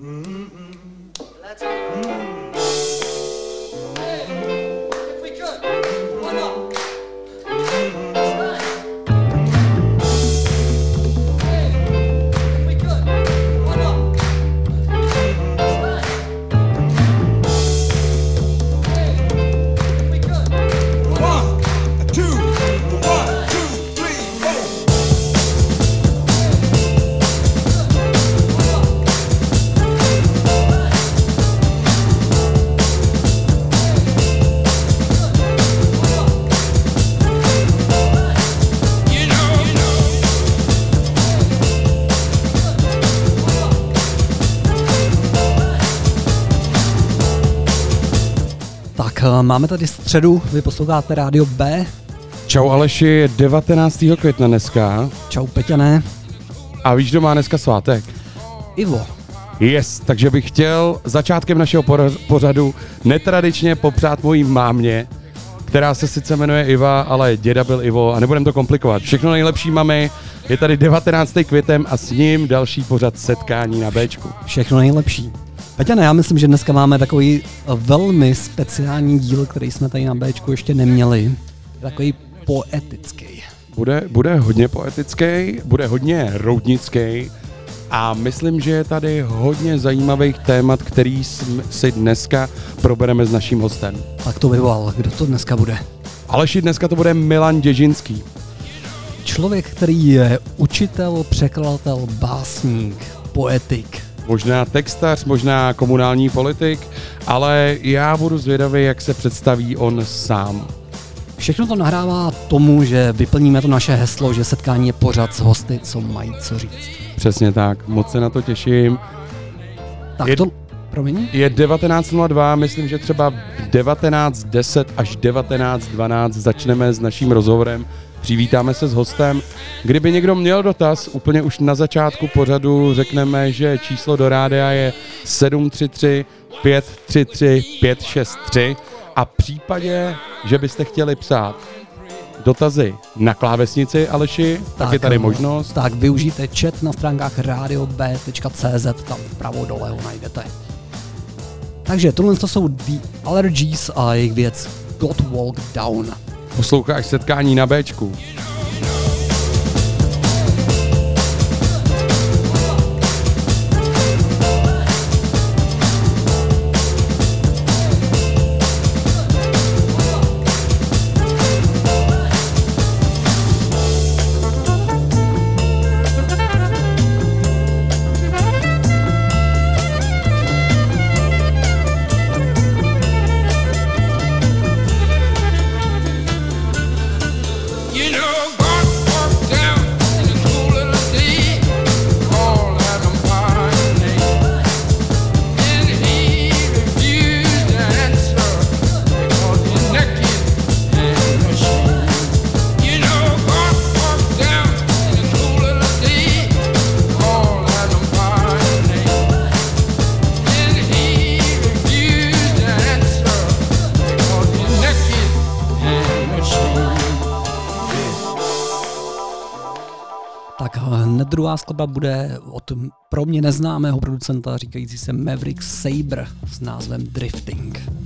Mm-mm. Let's go. Mm-mm. Máme tady středu, vy posloucháte rádio B. Čau Aleši, je 19. května dneska. Čau Peťané. A víš, kdo má dneska svátek? Ivo. Yes, takže bych chtěl začátkem našeho pořadu netradičně popřát mojí mámě, která se sice jmenuje Iva, ale děda byl Ivo a nebudem to komplikovat. Všechno nejlepší mami, je tady 19. květem a s ním další pořad setkání na Bčku. Všechno nejlepší. Peťane, já myslím, že dneska máme takový velmi speciální díl, který jsme tady na Bčku ještě neměli. Takový poetický. Bude, bude hodně poetický, bude hodně roudnický a myslím, že je tady hodně zajímavých témat, který si dneska probereme s naším hostem. Tak to vyvolal, kdo to dneska bude? Aleši, dneska to bude Milan Děžinský. Člověk, který je učitel, překladatel, básník, poetik, možná textař, možná komunální politik, ale já budu zvědavý, jak se představí on sám. Všechno to nahrává tomu, že vyplníme to naše heslo, že setkání je pořád s hosty, co mají co říct. Přesně tak, moc se na to těším. Tak je, to, promiň? Je 19.02, myslím, že třeba v 19.10 až 19.12 začneme s naším rozhovorem Přivítáme se s hostem. Kdyby někdo měl dotaz, úplně už na začátku pořadu řekneme, že číslo do rádia je 733 533 563 a v případě, že byste chtěli psát dotazy na klávesnici Aleši, tak, tak je tady možnost. Tak využijte chat na stránkách radiob.cz, tam vpravo dole ho najdete. Takže tohle to jsou The Allergies a jejich věc God Walk Down. Posloucháš setkání na Bčku. Druhá skladba bude od pro mě neznámého producenta říkající se Maverick Saber s názvem Drifting.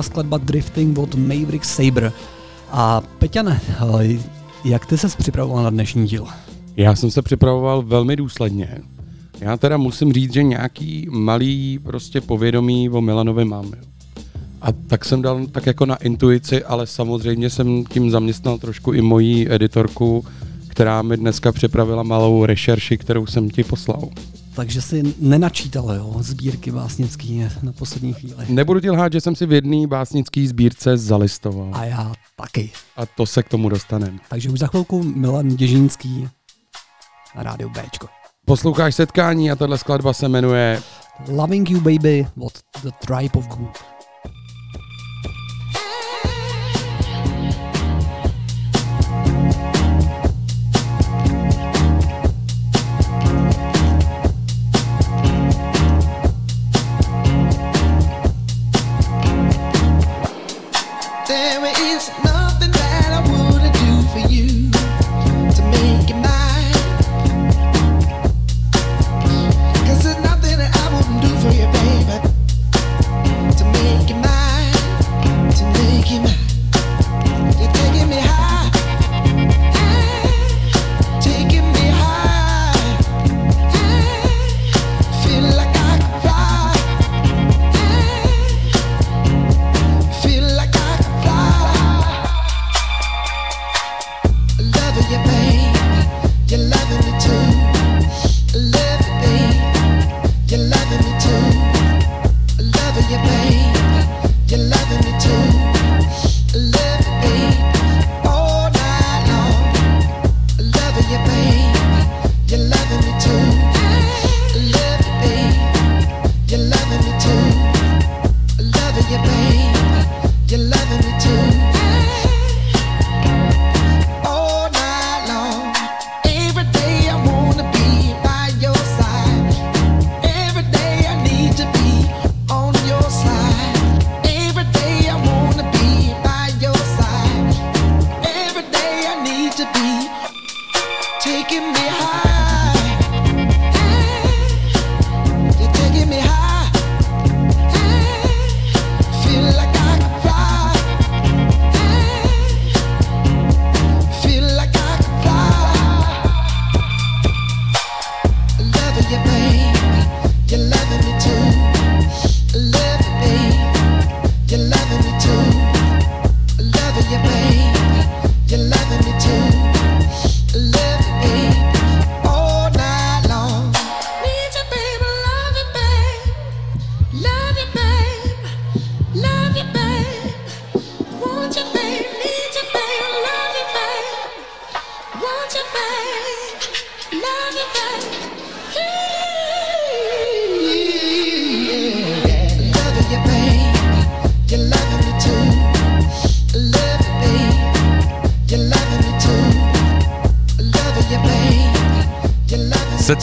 Byla skladba Drifting od Maverick Saber. A Peťane, eh, jak ty ses připravoval na dnešní díl? Já jsem se připravoval velmi důsledně. Já teda musím říct, že nějaký malý prostě povědomí o Milanovi mám. A tak jsem dal tak jako na intuici, ale samozřejmě jsem tím zaměstnal trošku i moji editorku, která mi dneska připravila malou rešerši, kterou jsem ti poslal. Takže si nenačítal, jo, sbírky básnický na poslední chvíli. Nebudu ti lhát, že jsem si v jedné básnické sbírce zalistoval. A já taky. A to se k tomu dostaneme. Takže už za chvilku Milan Děžínský na rádiu Bčko. Posloucháš setkání a tahle skladba se jmenuje Loving You Baby od The Tribe of Group.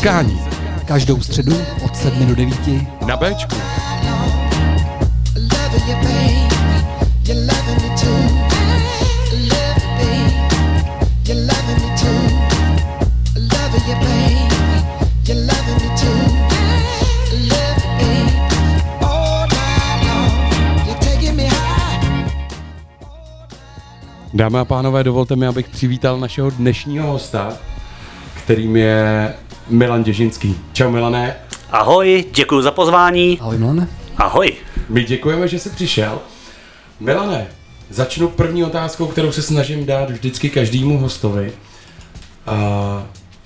Setkání. Každou středu od 7 do 9. Na Bčku. Dámy a pánové, dovolte mi, abych přivítal našeho dnešního hosta, kterým je Milan Děžinský. Čau Milané. Ahoj, děkuji za pozvání. Ahoj Milane. Ahoj. My děkujeme, že jsi přišel. Milane, začnu první otázkou, kterou se snažím dát vždycky každému hostovi.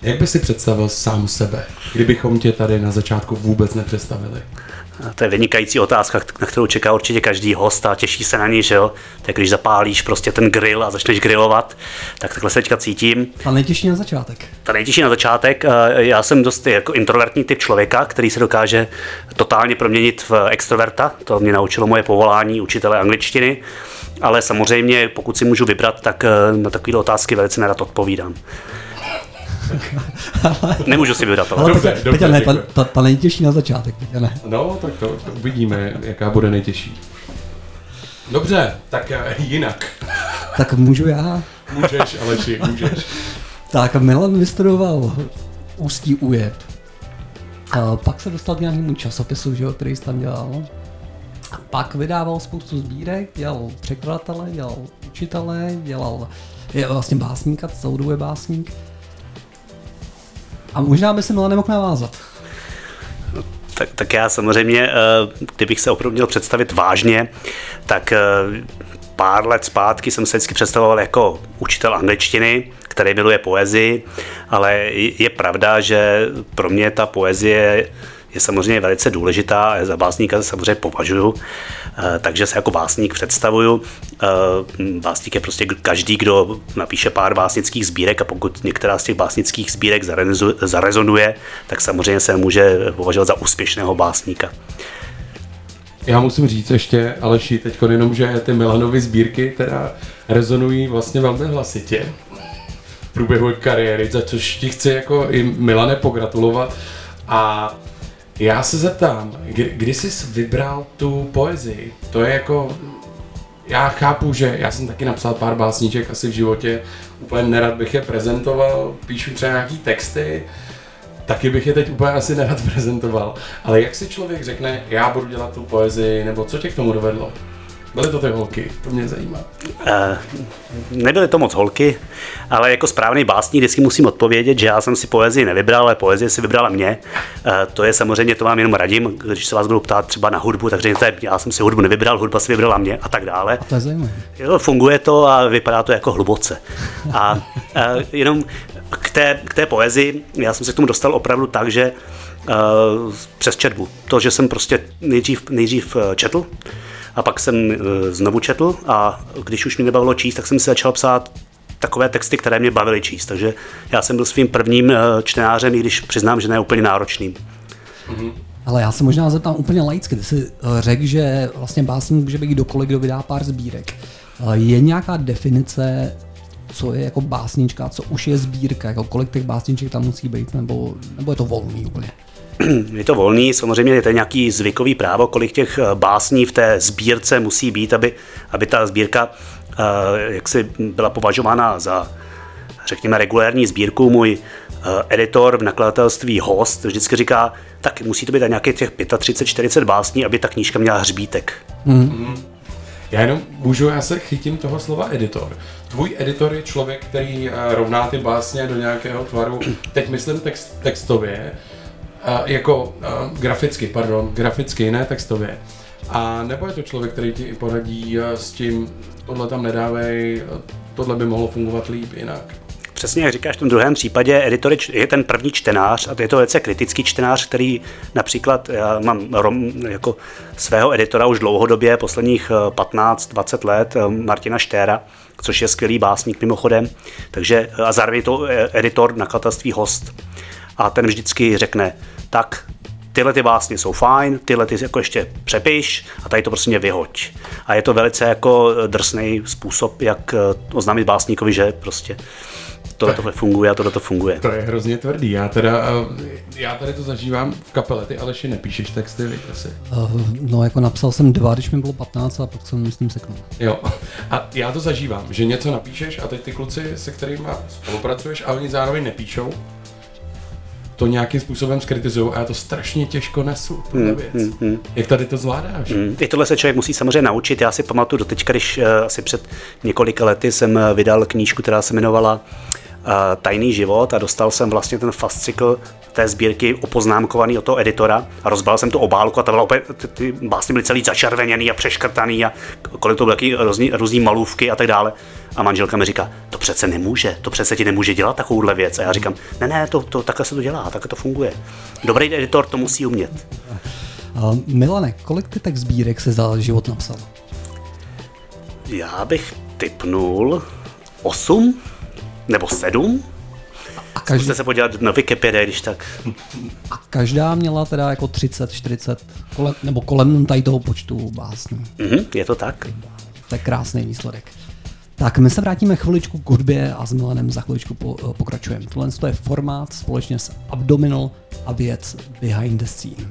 Jak by si představil sám sebe, kdybychom tě tady na začátku vůbec nepředstavili? To je vynikající otázka, na kterou čeká určitě každý host a těší se na ní, že jo. Tak když zapálíš prostě ten grill a začneš grillovat, tak takhle se teďka cítím. A nejtěžší na začátek. Ta nejtěžší na začátek. Já jsem dost jako introvertní typ člověka, který se dokáže totálně proměnit v extroverta. To mě naučilo moje povolání učitele angličtiny. Ale samozřejmě, pokud si můžu vybrat, tak eh, na takové otázky velice nerad odpovídám. Nemůžu si vybrat. Ale dobře, Peťa, dobře, Peťa, ne, ta, ta, ta nejtěžší na začátek, Peťa, ne. No, tak to, to uvidíme, jaká bude nejtěžší. Dobře, tak jinak. Tak můžu já? Můžeš, Aleši, můžeš. tak Milan vystudoval Ústí UJEP. A pak se dostal k nějakému časopisu, že jo, který jsi tam dělal. Pak vydával spoustu sbírek, dělal překladatele, dělal učitele, dělal je vlastně básníka, celou dobu je básník. A možná by se Milan nemohl navázat. Tak, tak já samozřejmě, eh, kdybych se opravdu měl představit vážně, tak eh, pár let zpátky jsem se vždycky představoval jako učitel angličtiny, který miluje poezii, ale je pravda, že pro mě ta poezie je samozřejmě velice důležitá a za básníka se samozřejmě považuju, eh, takže se jako básník představuju. Eh, básník je prostě každý, kdo napíše pár básnických sbírek a pokud některá z těch básnických sbírek zarezonuje, tak samozřejmě se může považovat za úspěšného básníka. Já musím říct ještě, Aleši, teď jenom, že ty Milanovy sbírky teda rezonují vlastně velmi hlasitě v průběhu kariéry, za což ti chci jako i Milane pogratulovat. A já se zeptám, kdy, kdy jsi vybral tu poezii? To je jako, já chápu, že já jsem taky napsal pár básníček asi v životě, úplně nerad bych je prezentoval, píšu třeba nějaký texty, taky bych je teď úplně asi nerad prezentoval. Ale jak si člověk řekne, já budu dělat tu poezii, nebo co tě k tomu dovedlo? Byly to ty holky, to mě zajímá. Uh, nebyly to moc holky, ale jako správný básník vždycky musím odpovědět, že já jsem si poezii nevybral, ale poezie si vybrala mě. Uh, to je samozřejmě, to vám jenom radím, když se vás budu ptát třeba na hudbu, takže řekněte, já jsem si hudbu nevybral, hudba si vybrala mě a tak dále. A to je zajímavé. Funguje to a vypadá to jako hluboce. A uh, jenom k té, k té poezii, já jsem se k tomu dostal opravdu tak, že uh, přes četbu. To, že jsem prostě nejdřív, nejdřív četl, a pak jsem eh, znovu četl a když už mi nebavilo číst, tak jsem si začal psát takové texty, které mě bavily číst. Takže já jsem byl svým prvním eh, čtenářem, i když přiznám, že ne úplně náročným. Mm-hmm. Ale já se možná zeptám úplně laicky. Ty jsi eh, řekl, že vlastně básník může být kdokoliv, kdo vydá pár sbírek. Je nějaká definice, co je jako básnička, co už je sbírka, jako kolik těch básniček tam musí být, nebo, nebo je to volný úplně? je to volný, samozřejmě je to nějaký zvykový právo, kolik těch eh, básní v té sbírce musí být, aby, aby ta sbírka eh, jak si byla považována za řekněme regulérní sbírku. Můj eh, editor v nakladatelství Host vždycky říká, tak musí to být nějakých těch 35-40 básní, aby ta knížka měla hřbítek. Mm. Já jenom můžu, já se chytím toho slova editor. Tvůj editor je člověk, který rovná ty básně do nějakého tvaru, teď myslím text, textově, jako uh, graficky, pardon, graficky, ne textově. A nebo je to člověk, který ti poradí uh, s tím, tohle tam nedávej, tohle by mohlo fungovat líp jinak. Přesně jak říkáš, v tom druhém případě editor je ten první čtenář a je to velice kritický čtenář, který například, já mám rom, jako svého editora už dlouhodobě, posledních 15-20 let, Martina Štéra, což je skvělý básník mimochodem, takže a zároveň to editor nakladatelství Host a ten vždycky řekne, tak tyhle ty básně jsou fajn, tyhle ty jako ještě přepiš a tady to prostě mě vyhoď. A je to velice jako drsný způsob, jak eh, oznámit básníkovi, že prostě tohle to funguje a tohle to funguje. To je hrozně tvrdý. Já teda, eh, já tady to zažívám v kapele, ty Aleši nepíšeš texty, víš asi. Uh, no jako napsal jsem dva, když mi bylo 15 a pak jsem s tím seknul. Jo. A já to zažívám, že něco napíšeš a teď ty kluci, se kterými spolupracuješ, a oni zároveň nepíšou, to nějakým způsobem skritizují a já to strašně těžko nesu, hmm, věc. Hmm, hmm. Jak tady to zvládáš? Hmm. I tohle se člověk musí samozřejmě naučit. Já si pamatuju do teďka, když uh, asi před několika lety jsem uh, vydal knížku, která se jmenovala uh, Tajný život a dostal jsem vlastně ten fascikl té sbírky opoznámkovaný od toho editora a rozbal jsem tu obálku a ta byla opět, ty, ty básně byly celý začerveněný a přeškrtaný a kolik to byly různý, různý malůvky a tak dále. A manželka mi říká, to přece nemůže, to přece ti nemůže dělat takovouhle věc. A já říkám, ne, ne, to, to takhle se to dělá, takhle to funguje. Dobrý editor to musí umět. Uh, Milane, kolik ty tak sbírek se za život napsal? Já bych typnul 8 nebo 7. A každý... Zkuste se podívat na Wikipedia, když tak. A každá měla teda jako 30, 40, kolem, nebo kolem tady toho počtu básní. Mm-hmm, je to tak. To je krásný výsledek. Tak my se vrátíme chviličku k hudbě a s Milanem za chviličku po, pokračujeme. Tohle je formát společně s Abdominal a věc Behind the Scene.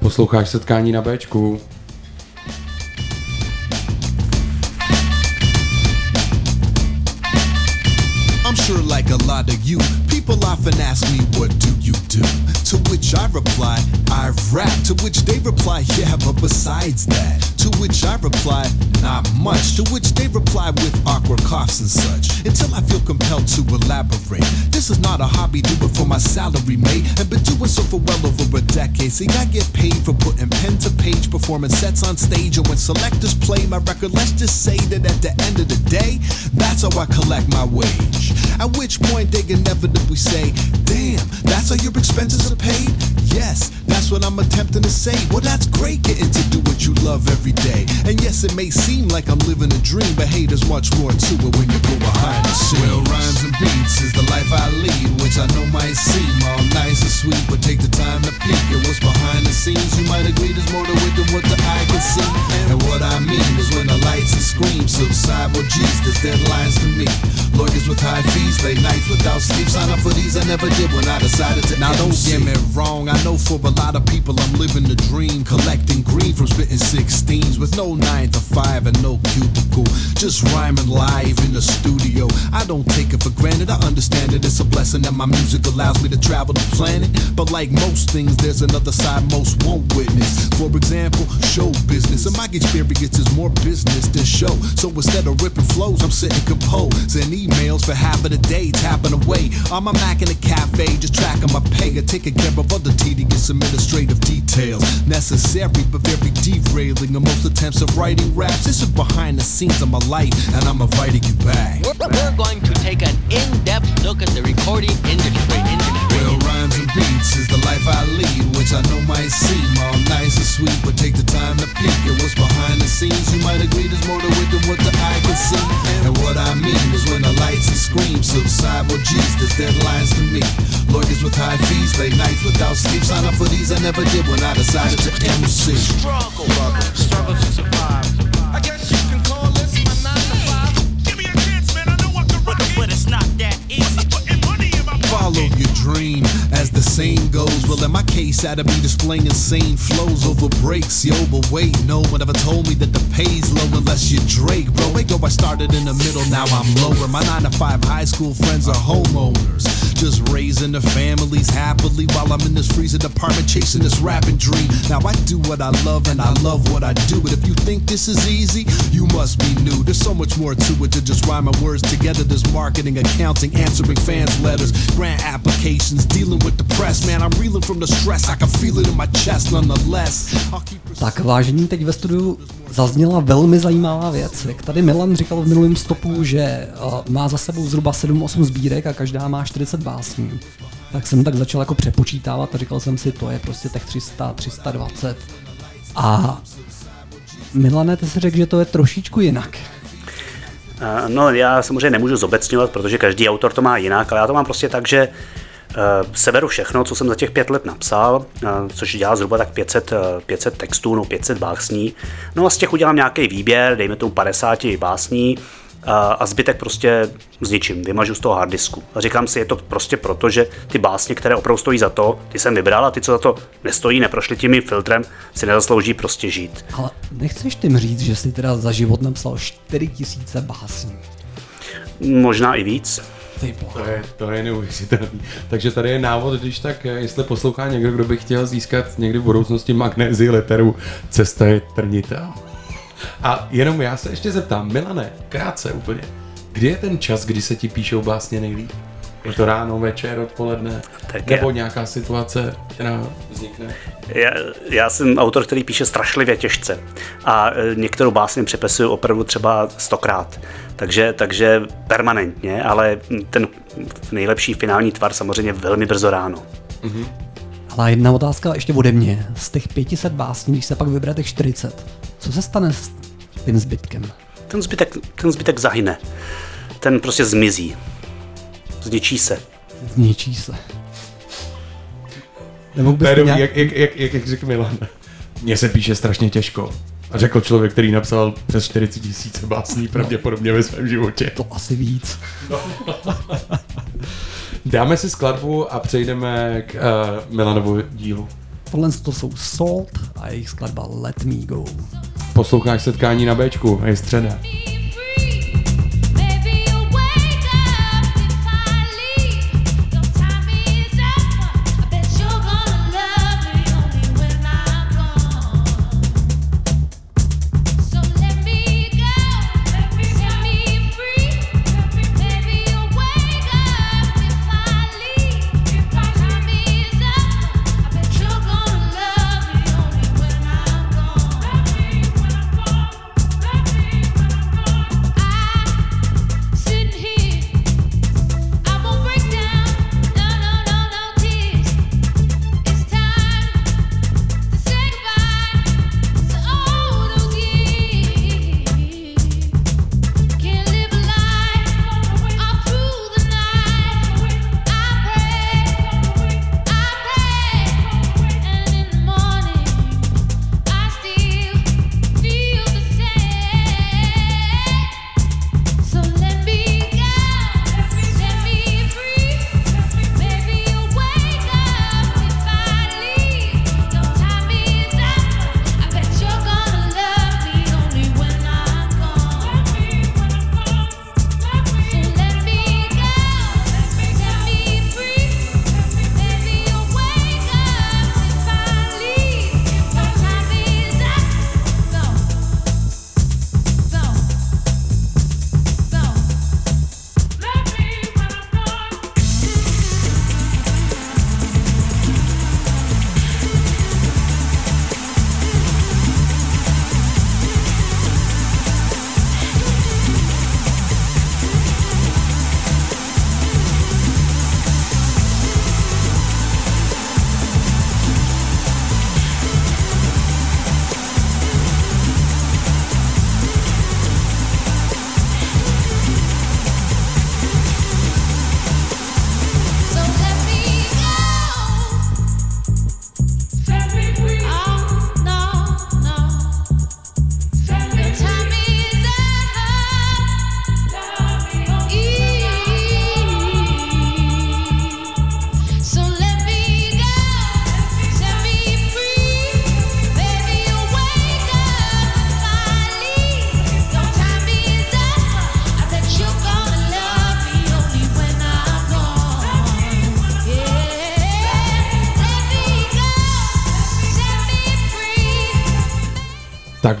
Posloucháš setkání na Bčku. I'm sure like a lot of you, People often ask me, what do you do? To which I reply, I rap. To which they reply, yeah, but besides that. To which I reply, not much. To which they reply with awkward coughs and such. Until I feel compelled to elaborate. This is not a hobby, do it for my salary, mate. And been doing so for well over a decade. See, I get paid for putting pen to page, performing sets on stage. And when selectors play my record, let's just say that at the end of the day, that's how I collect my wage. At which point they inevitably say, Damn, that's how your expenses are paid? Yes, that's what I'm attempting to say. Well, that's great getting to do what you love every day. And yes, it may seem like I'm living a dream, but hey, there's much more to it when you go behind the scenes. Well, rhymes and beats is the life I lead, which I know might seem all nice and sweet, but take the time to peek at what's behind the scenes. You might agree there's more to it than what the eye can see. And what I mean is when the lights and screams subside, well, geez, there's deadlines to meet. Lawyers with high fees, late nights without sleep. Sign up for these, I never did when I decided to. Now, don't get me wrong, I know for a lot of people I'm living the dream, collecting green from spitting 16s with no 9 to 5 and no cubicle. Just rhyming live in the studio. I don't take it for granted, I understand it. It's a blessing that my music allows me to travel the planet. But like most things, there's another side most won't witness. For example, show business. And my experience is more business than show. So instead of ripping flows, I'm sitting composed composing emails for half of the day, tapping away on my Mac in the cafe, just tracking my pay or taking care of other tedious administrative details. Necessary but very derailing. And most attempts of writing raps, this is behind the scenes of my life, and I'm inviting you back. We're, we're going to take an in-depth look at the recording industry. Subside, well, geez, there's deadlines to meet. Lawyers with high fees, late nights without sleep. Sign up for these, I never did when I decided to MC. Struggle, struggle to survive. Saying goes. Well, in my case, I'd be displaying insane flows over breaks, yo. But wait, no one ever told me that the pay's low unless you're Drake, bro. Wait, go, I started in the middle, now I'm lower. My nine to five high school friends are homeowners, just raising their families happily while I'm in this freezing apartment chasing this rapping dream. Now I do what I love and I love what I do. But if you think this is easy, you must be new. There's so much more to it than just rhyming words together. There's marketing, accounting, answering fans' letters, grant applications, dealing with the press. Man, I'm reeling from the stress. I can feel it in my chest nonetheless. Tak vážení, teď ve studiu zazněla velmi zajímavá věc. Jak tady Milan říkal v minulém stopu, že uh, má za sebou zhruba 7-8 sbírek a každá má 40 básní. Tak jsem tak začal jako přepočítávat a říkal jsem si, to je prostě těch 300, 320. A Milane, ty si řekl, že to je trošičku jinak. Eh, No já samozřejmě nemůžu zobecňovat, protože každý autor to má jinak, ale já to mám prostě tak, že seberu všechno, co jsem za těch pět let napsal, eh, což dělá zhruba tak 500, eh, 500 textů, no 500 básní. No a z těch udělám nějaký výběr, dejme tomu 50 básní a, a zbytek prostě zničím, vymažu z toho harddisku. A říkám si, je to prostě proto, že ty básně, které opravdu stojí za to, ty jsem vybral a ty, co za to nestojí, neprošly tím mým filtrem, si nezaslouží prostě žít. Ale nechceš tím říct, že jsi teda za život napsal 4000 básní? Možná i víc. Ty. To je, to je neuvěřitelný. Takže tady je návod, když tak, eh, jestli poslouchá někdo, kdo by chtěl získat někdy v budoucnosti magnézii literu, cesta je trnitá. A jenom já se ještě zeptám, Milane, krátce úplně, kdy je ten čas, kdy se ti píšou básně nejlíp? Je to ráno, večer, odpoledne? Tak nebo je. nějaká situace, která vznikne? Já, já jsem autor, který píše strašlivě těžce a e, některou básně přepesuju opravdu třeba stokrát. Takže, takže permanentně, ale ten nejlepší finální tvar samozřejmě velmi brzo ráno. Ale jedna otázka ještě ode mě. Z těch 500 básní, když se pak vybere těch 40, co se stane s tím zbytkem? Ten zbytek, ten zbytek zahyne. Ten prostě zmizí. Zničí se. Zničí se. Nemohl To je bys dobrý, nějak... jak, jak, jak, jak, jak řekl Milan. Mně se píše strašně těžko. A řekl člověk, který napsal přes 40 tisíc básní pravděpodobně ve svém životě. To asi víc. Dáme si skladbu a přejdeme k uh, Milanovu dílu. Tohle to jsou Salt a jejich skladba Let Me Go. Posloucháš setkání na Bčku, je středa.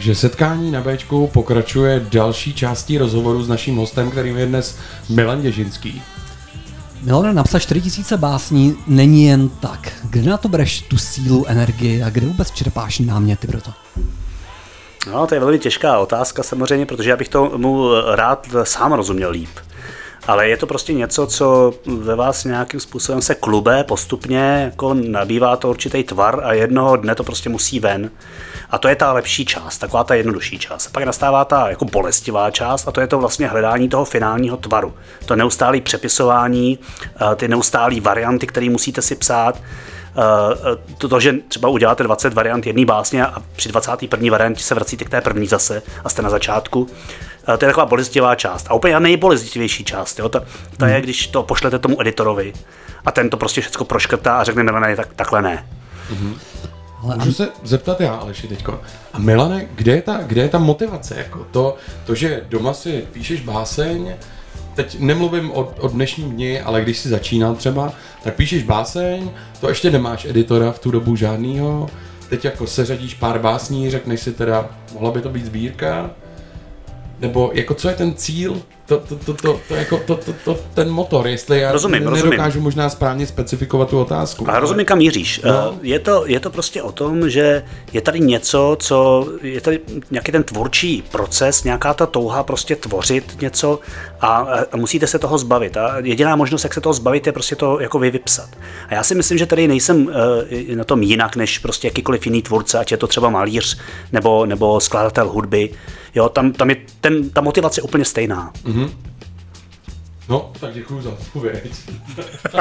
Takže setkání na Bčku pokračuje další částí rozhovoru s naším hostem, kterým je dnes Milan Děžinský. Milane, napsat 4000 básní není jen tak. Kde na to bereš tu sílu, energii a kde vůbec čerpáš náměty pro to? No, to je velmi těžká otázka samozřejmě, protože já bych tomu rád sám rozuměl líp. Ale je to prostě něco, co ve vás nějakým způsobem se klube postupně, jako nabývá to určitý tvar a jednoho dne to prostě musí ven. A to je ta lepší část, taková ta jednodušší část. A pak nastává ta jako bolestivá část a to je to vlastně hledání toho finálního tvaru. To neustálé přepisování, eh, ty neustálé varianty, které musíte si psát, Eh, to, to, že třeba uděláte 20 variant jedné básně a při 21. variantě se vracíte k té první zase a jste na začátku, eh, to je taková bolestivá část. A úplně nejbolestivější část, jo, ta, ta je, když to pošlete tomu editorovi a ten to prostě všechno proškrtá a řekne, Milane, tak, takhle ne. Ale Můžu se zeptat já, Aleši, teďko. A Milane, kde je ta, kde je ta motivace? Jako to, to, že doma si píšeš báseň, teď nemluvím o, o dnešním dni, ale když si začínal třeba, tak píšeš báseň, to ještě nemáš editora v tu dobu žádnýho, teď jako seřadíš pár básní, řekneš si teda, mohla by to být sbírka, nebo jako co je ten cíl, to, to, to, to, to, jako, to, to, to, ten motor, jestli já Rozumím, nedokážu rozumím. možná správně specifikovat tu otázku. A rozumím, kam míříš. No. Eh, Je, to, je to prostě o tom, že je tady něco, co je tady nějaký ten tvůrčí proces, nějaká ta touha prostě tvořit něco a, a musíte se toho zbavit. A jediná možnost, jak se toho zbavit, je prostě to jako vy vypsat. A já si myslím, že tady nejsem eh, na tom jinak, než prostě jakýkoliv jiný tvůrce, ať je to třeba malíř nebo, nebo skladatel hudby. Jo, tam, tam je ten, ta motivace je úplně stejná. No, tak děkuju za odpověď.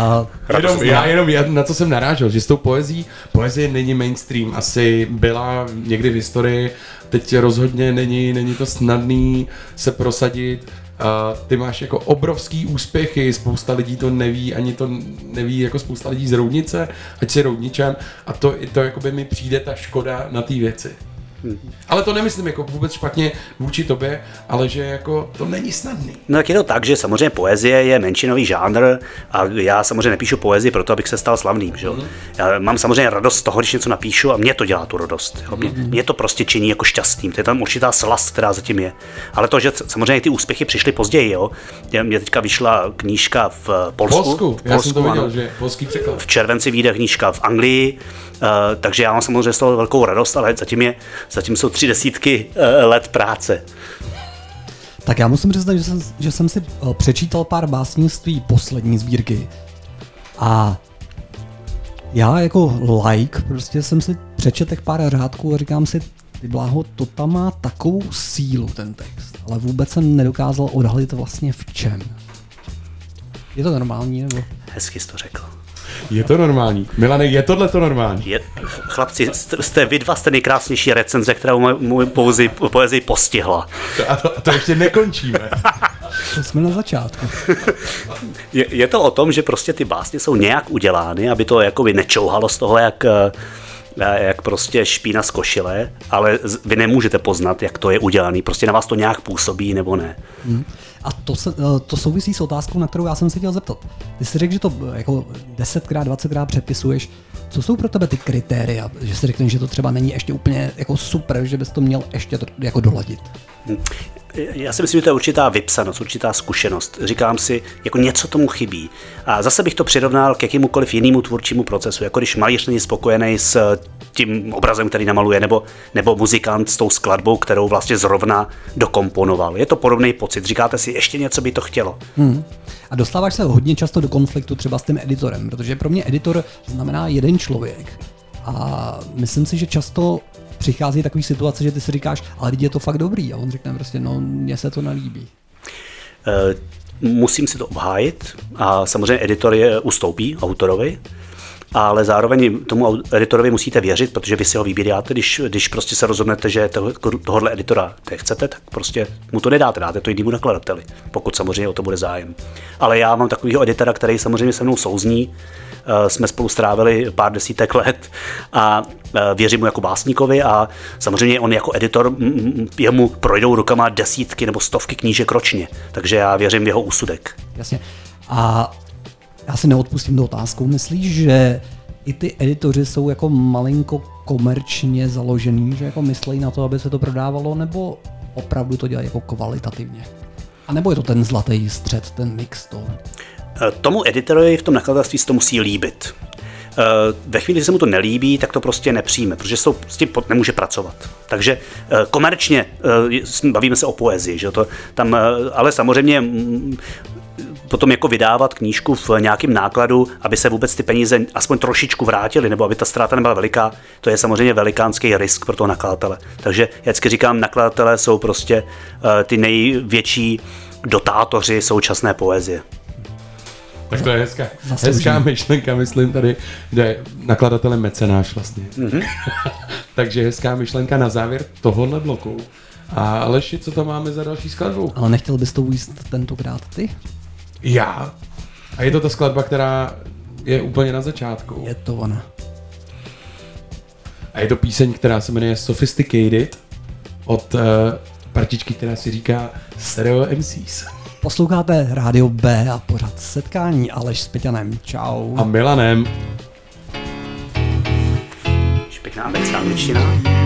a, Jenom, já jenom já, na co jsem narážel, že s tou poezí, poezie není mainstream, asi byla někdy v historii, teď rozhodně není, není to snadný se prosadit. A ty máš jako obrovský úspěchy, spousta lidí to neví, ani to neví jako spousta lidí z Roudnice, ať si Roudničem a to, to jako by mi přijde ta škoda na té věci. Ale to nemyslím jako vůbec špatně vůči tobě, ale že jako to není snadný. No tak je to tak, že samozřejmě poezie je menšinový žánr a já samozřejmě nepíšu poezii proto, abych se stal slavným. Že? jo. Já mám samozřejmě radost z toho, když něco napíšu a mě to dělá tu radost. Jo? Mě, mě, to prostě činí jako šťastným. To je tam určitá slast, která zatím je. Ale to, že samozřejmě ty úspěchy přišly později. Jo? Mě- teďka vyšla knížka v Polsku. Polsku, v já jsem to viděl, ano. že polský překlad. V červenci vyjde knížka v Anglii, uh, takže já mám samozřejmě z toho velkou radost, ale zatím, je, zatím jsou tři desítky uh, let práce. tak já musím přiznat, že jsem, že jsem si eh, přečítal pár tvý poslední sbírky. A já jako like prostě jsem si přečetl těch pár řádků a říkám si, ty bláho, to tam má takovou sílu ten text, ale vůbec jsem nedokázal odhalit vlastně v čem. Je to normální nebo? Hezky jsi to řekl. Je to normální. Milane, je tohle to normální? Je, chlapci, jste, jste vy dva jste nejkrásnější recenze, která můj, můj poezii, postihla. A to, a to ještě nekončíme. To jsme na začátku. Je, je to o tom, že prostě ty básně jsou nějak udělány, aby to jakoby nečouhalo z toho, jak, eh, jak prostě špína z košile, ale vy nemůžete poznat, jak to je udělané. Prostě na vás to nějak působí nebo ne. A to, se, eh, to souvisí s otázkou, na kterou já jsem se chtěl zeptat. Ty jsi řekl, že to eh, jako 10krát, 20krát přepisuješ. Co jsou pro tebe ty kritéria? Že si řekneš, že to třeba není ještě úplně jako super, že bys to měl ještě to, jako doladit. Já si myslím, že to je určitá vypsanost, určitá zkušenost. Říkám si, jako něco tomu chybí. A zase bych to přirovnal k jakémukoliv jinému tvůrčímu procesu. Jako když malíř není spokojený s tím obrazem, který namaluje, nebo, nebo muzikant s tou skladbou, kterou vlastně zrovna dokomponoval. Je to podobný pocit. Říkáte si, ještě něco by to chtělo. A dostáváš se hodně často do konfliktu třeba s tím editorem, protože pro mě editor znamená jeden člověk. A myslím si, že často přichází takový situace, že ty si říkáš, ale lidi je to fakt dobrý. A on řekne prostě, no mně se to nelíbí. Eh, musím si to obhájit a samozřejmě editor je ustoupí autorovi, ale zároveň tomu editorovi musíte věřit, protože vy si ho vybíráte, když, když prostě se rozhodnete, že toho, tohohle editora nechcete, tak prostě mu to nedáte, dáte to jinému nakladateli, pokud samozřejmě o to bude zájem. Ale já mám takového editora, který samozřejmě se mnou souzní, eh, jsme spolu strávili pár desítek let a eh, věřím mu jako básníkovi a samozřejmě on jako editor, jemu projdou rukama desítky nebo stovky knížek ročně, takže já věřím v jeho úsudek. Jasně. A já si neodpustím tu otázku. Myslíš, že i ty editoři jsou jako malinko komerčně založený, že jako myslejí na to, aby se to prodávalo, nebo opravdu to dělají jako kvalitativně? A nebo je to ten zlatý střed, ten mix toho? Eh, Tomu editorovi v tom nakladatelství se to musí líbit. Eh, Ve chvíli, kdy se mu to nelíbí, tak to prostě nepřijme, protože s tou- s tím nemůže pracovat. Takže eh, komerčně bavíme se o poezii, že to tam, ale samozřejmě mm, potom jako vydávat knížku v nějakém nákladu, aby se vůbec ty peníze aspoň trošičku vrátily, nebo aby ta ztráta nebyla veliká, to je samozřejmě velikánský risk pro toho nakladatele. Takže já vždycky říkám, nakladatelé jsou prostě eh, ty největší dotátoři současné poezie. Tak to je hezká, Zasloužený. hezká myšlenka, myslím tady, kde nakladatelem mecenáš vlastně. Mm-hmm. Takže hezká myšlenka na závěr tohohle bloku. A Aleši, co tam máme za další skladbu? Ale nechtěl bys to ujíst tentokrát ty? Já. A je to ta skladba, která je úplně na začátku. Je to ona. A je to píseň, která se jmenuje Sophisticated od uh, partičky, která si říká Stereo MCs. Posloucháte Rádio B a pořád setkání Aleš s Peťanem. Čau. A Milanem. Pěkná americká angličtina.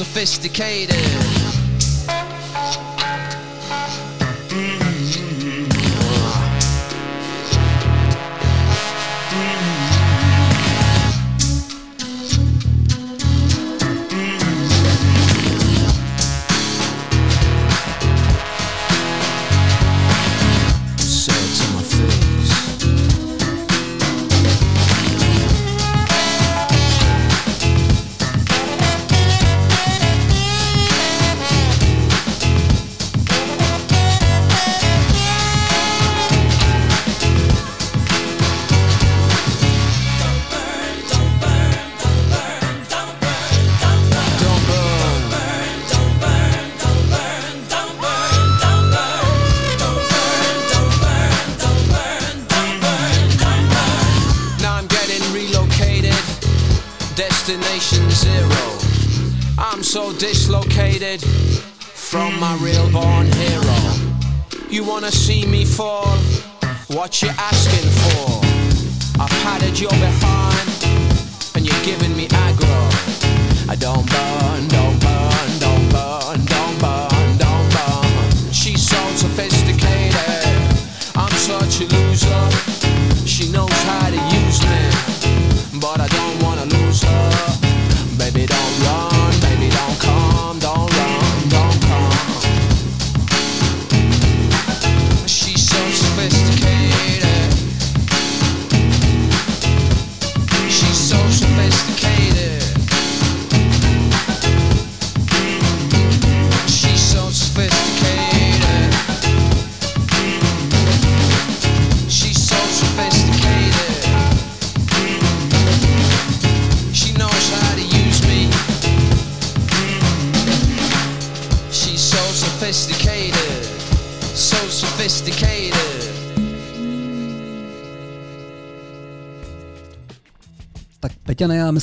Sophisticated.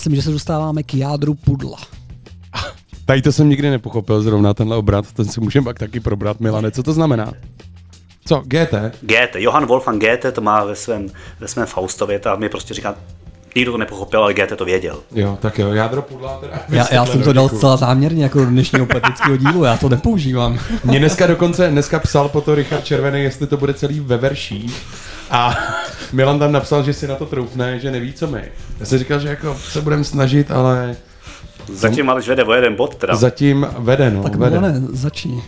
Myslím, že se dostáváme k jádru pudla. Tady to jsem nikdy nepochopil zrovna tenhle obrat, ten si můžeme pak taky probrat, Milane. Co to znamená? Co, GT? Goethe, Johann Wolfgang Goethe to má ve svém, ve svém Faustově, ta mi prostě říká, nikdo to nepochopil, ale Goethe to věděl. Jo, tak jo, jádro pudla teda. Já, já jsem to dal zcela záměrně jako do dnešního poetického dílu, já to nepoužívám. Mě dneska dokonce, dneska psal po to Richard Červený, jestli to bude celý ve verších. A Milan tam napsal, že si na to troufne, že neví, co my. Já jsem říkal, že jako se budeme snažit, ale Zatím ale vede o jeden bod teda. zatím vede, no, Tak vede. Milane, začni.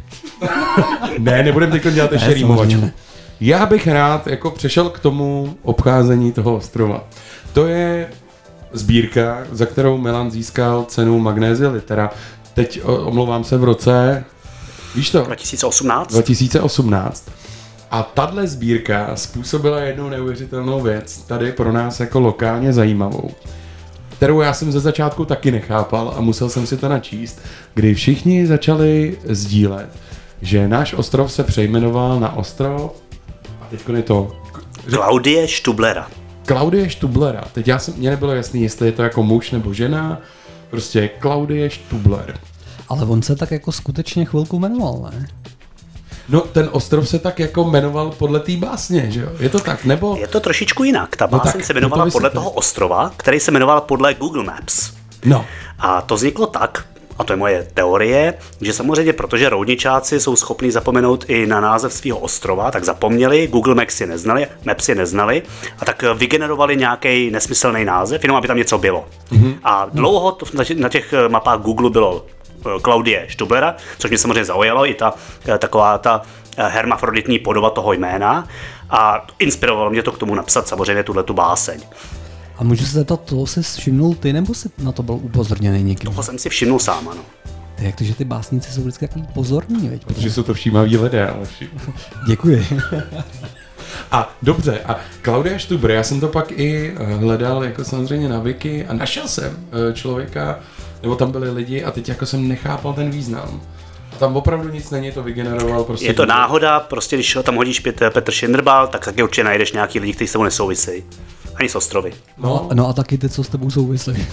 Ne, nebudeme teď dělat ještě Ne, rýmovačku. Já bych rád jako přešel k tomu obcházení toho ostrova. To je sbírka, za kterou Milan získal cenu Magnézia Litera. Teď omlouvám se v roce, víš to? 2018? 2018. A tahle sbírka způsobila jednu neuvěřitelnou věc, tady pro nás jako lokálně zajímavou, kterou já jsem ze začátku taky nechápal a musel jsem si to načíst, kdy všichni začali sdílet, že náš ostrov se přejmenoval na ostrov, a teď je to Klaudie Štublera. Klaudie Štublera. Teď já jsem, mě nebylo jasný, jestli je to jako muž nebo žena, prostě Klaudie Štubler. Ale on se tak jako skutečně chvilku jmenoval, ne? No, ten ostrov se tak jako jmenoval podle té básně, že jo? Je to tak, nebo... Je to trošičku jinak. Ta No báseň tak, se no to jmenovala podle toho ostrova, který se jmenoval podle Google Maps. No, A to vzniklo tak, a to je moje teorie, že samozřejmě protože roudničáci jsou schopni zapomenout i na název svého ostrova, tak zapomněli, Google Maps je neznali, Maps je neznali a tak vygenerovali nějaký nesmyslný název, jenom aby tam něco bylo. Mm-hmm. A dlouho to na těch- těch mapách Google bylo eh, Klaudie Štublera, což mě samozřejmě zaujalo, i ta eh, taková ta eh, hermafroditní podoba toho jména a inspirovalo mě to k tomu napsat samozřejmě tuhle tu báseň. A můžu se zeptat, to jsi všimnul ty, nebo jsi na to byl upozorněný někdy? To jsem si všimnul sám, ano. Jak to, že ty básníci jsou vždycky takový pozorní, veď? protože jsou to všímaví lidé, ale vši... Děkuji. A dobře, a Klaudia Štubr, já jsem to pak i eh, hledal jako samozřejmě na Wiki a našel jsem eh, člověka, nebo tam byli lidi a teď jako jsem nechápal ten význam. A tam opravdu nic není, to vygeneroval prostě. Je to náhoda, prostě když tam hodíš Pet- Petr Šindrbal, tak taky určitě najdeš nějaký lidi, kteří s tebou nesouvisejí. Ani s ostrovy. No, No a taky ty, co s tebou souvisí.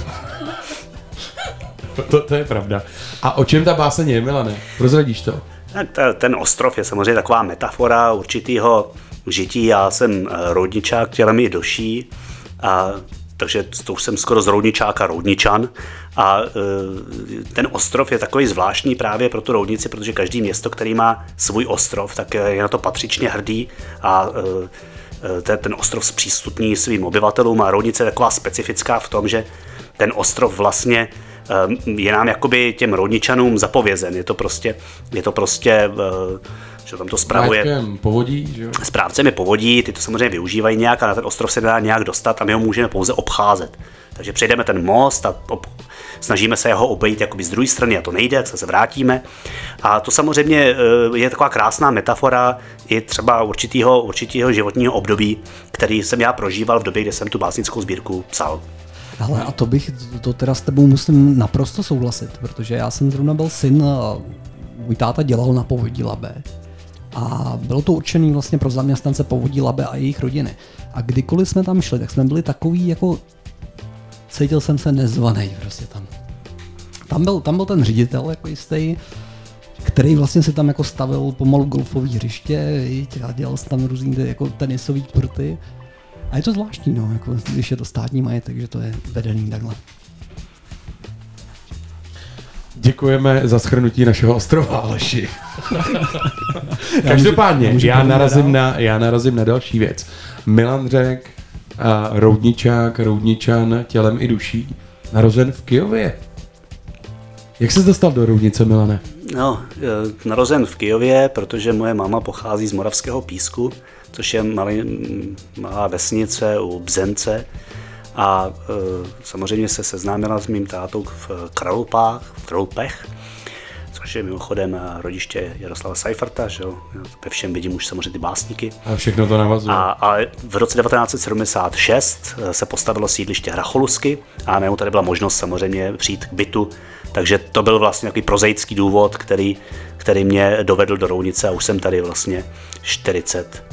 to, to je pravda. A o čem ta báseň je, Milane? Prozradíš to? Tak ta- Ten ostrov je samozřejmě taková metafora určitýho žití. Já jsem eh, roudničák tělem i doší, a, takže to už jsem skoro z roudničáka roudničan. A eh, ten ostrov je takový zvláštní právě pro tu roudnici, protože každý město, který má svůj ostrov, tak je na to patřičně hrdý a eh, ten, ten ostrov zpřístupní svým obyvatelům a roudnice je taková specifická v tom, že ten ostrov vlastně eh, je nám jakoby těm roudničanům zapovězen. Je to prostě, je to prostě eh, že tam to spravuje Majetkem povodí, že jo? správcemi povodí, ty to samozřejmě využívají nějak a na ten ostrov se dá nějak dostat a my ho můžeme pouze obcházet. Takže přejdeme ten most a ob, snažíme se ho obejít jakoby z druhé strany a to nejde, tak se vrátíme. A to samozřejmě eh, je taková krásná metafora i třeba určitýho, určitýho životního období, který jsem já prožíval v době, kdy jsem tu básnickou sbírku psal. Ale a to bych, to, to teda s tebou musím naprosto souhlasit, protože já jsem zrovna byl syn a můj táta dělal na povodí Labe. A bylo to určené vlastně pro zaměstnance povodí Labe a jejich rodiny. A kdykoliv jsme tam šli, tak jsme byli takový jako... Cítil jsem se nezvaný prostě tam. Tam byl, tam byl ten ředitel jako jistý, který vlastně si tam jako stavil pomalu golfový hřiště, a dělal si tam různý ty jako tenisový kurty. A je to zvláštní, no, jako, když je to státní majetek, že to je vedený takhle. Děkujeme za schrnutí našeho ostrova, Aleši. Každopádně, můžu já pojít narazím, na, já narazím na další věc. Milan řek, a roudničák, roudničan, tělem i duší, narozen v Kijově. Jak jsi dostal do Roudnice, Milane? No, e, narozen v Kijově, protože moje máma pochází z Moravského písku, což je malý, malá vesnice u Bzence. A e, samozřejmě se seznámila s mým tátou v Kralupách, v Kralupech, což je mimochodem rodiště Jaroslava Seiferta, že jo? Ve všem vidím už samozřejmě ty básníky. A všechno to navazuje. A, a v roce 1976 se postavilo sídliště Hracholusky a mimo tady byla možnost samozřejmě přijít k bytu, takže to byl vlastně takový prozaický důvod, který, který mě dovedl do Rounice a už jsem tady vlastně 40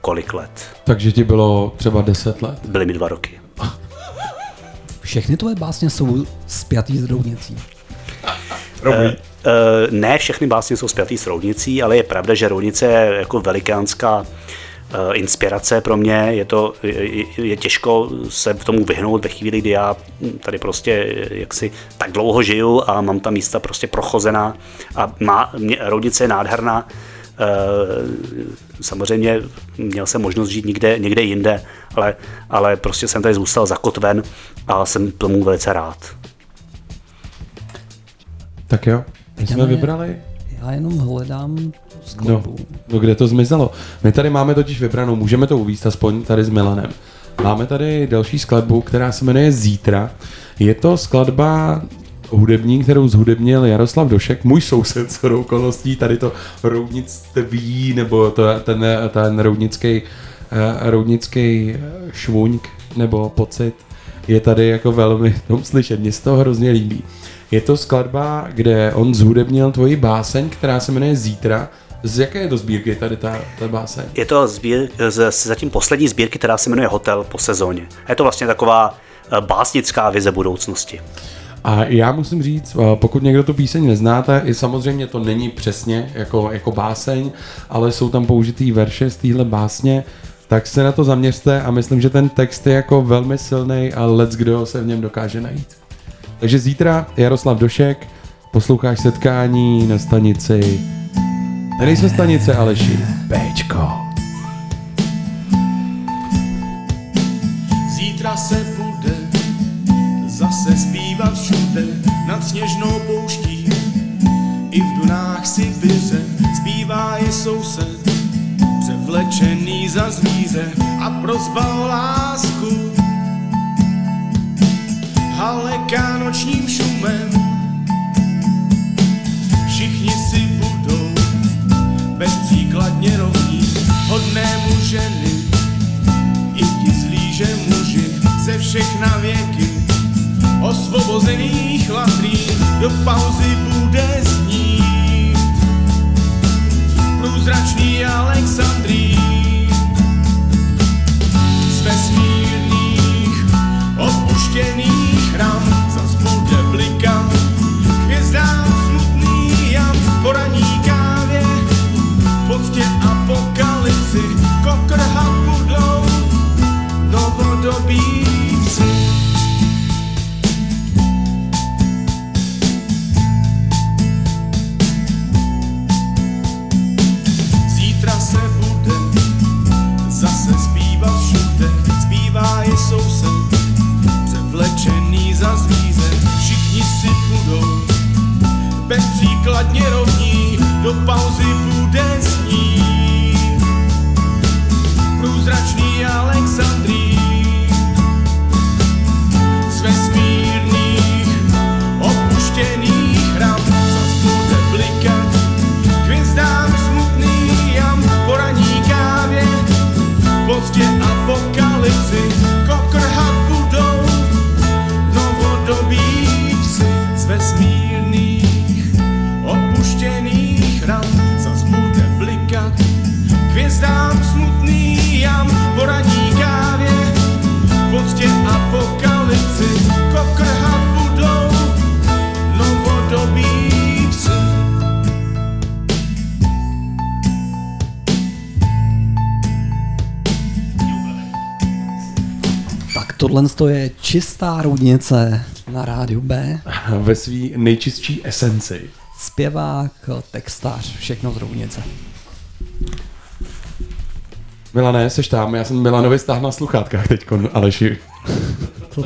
kolik let. Takže ti bylo třeba 10 let. Byly mi dva roky. Všechny tvoje básně jsou spjatý s roudnicí. Eh, Ne všechny básně jsou spjatý s roudnicí, ale je pravda, že roudnice je jako velikánská eh, inspirace pro mě. Je, to, je, je těžko se v tomu vyhnout ve chvíli, kdy já tady prostě eh, jaksi tak dlouho žiju a mám ta místa prostě prochozená a má, mě, roudnice je nádherná. Eh, Samozřejmě měl jsem možnost žít někde, někde jinde, ale, ale prostě jsem tady zůstal zakotven a jsem tomu velice rád. Tak jo, my jsme vybrali. Já jenom hledám No, skladbu. no, kde to zmizelo? My tady máme totiž vybranou, můžeme to uvíct aspoň tady s Milanem. Máme tady další skladbu, která se jmenuje Zítra. Je to skladba hudební, kterou zhudebnil Jaroslav Došek, můj soused s okolností, tady to roudnictví, nebo to, ten, ten roudnický, eh, roudnický eh, švuňk, nebo pocit, je tady jako velmi tom slyšet. Mně se to hrozně líbí. Je to skladba, kde on zhudebnil tvoji báseň, která se jmenuje Zítra. Z jaké je to sbírky tady ta, ta báseň? Je to sbír, z, z zatím poslední sbírky, která se jmenuje Hotel po sezóně. Je to vlastně taková eh, básnická vize budoucnosti. A já musím říct, eh, pokud někdo tu píseň neznáte, i samozřejmě to není přesně jako, jako báseň, ale jsou tam použitý verše z téhle básně, tak se na to zaměřte a myslím, že ten text je jako velmi silný a let's kdo se v něm dokáže najít. Takže zítra Jaroslav Došek, posloucháš setkání na stanici, tady nejsme stanice Aleši, Bčko. Zítra se bude zase zpívat všude nad sněžnou pouští. I v Dunách Sibiře zpívá je soused, převlečený za zvíře a prozba o lásku. Haleká nočním šumem, všichni si budou bezpříkladně rovní, hodnému ženy i ti zlí, že muži ze všech na věky osvobozených latrí do pauzy bude znít. Průzračný Alexandrí z vesmírných opuštěných ram za zvíře, všichni si budou bezpříkladně rovní, do pauzy bude znít průzračný Alexandrí z vesmírných opuštěných ram zas bude blikat. K hvězdám smutný jam po ranní kávě. V poctě apokalypsy kokrhat hvězdám smutný jam po ranní kávě apokalypsy kokrhat budou novodobí psy. Tak tohle je čistá roudnice na rádiu B. Ve svý nejčistší esenci. Zpěvák, textář, všechno z roudnice. Milane, seš tam, já jsem Milanovi stáhl na sluchátkách teď, Aleši. To,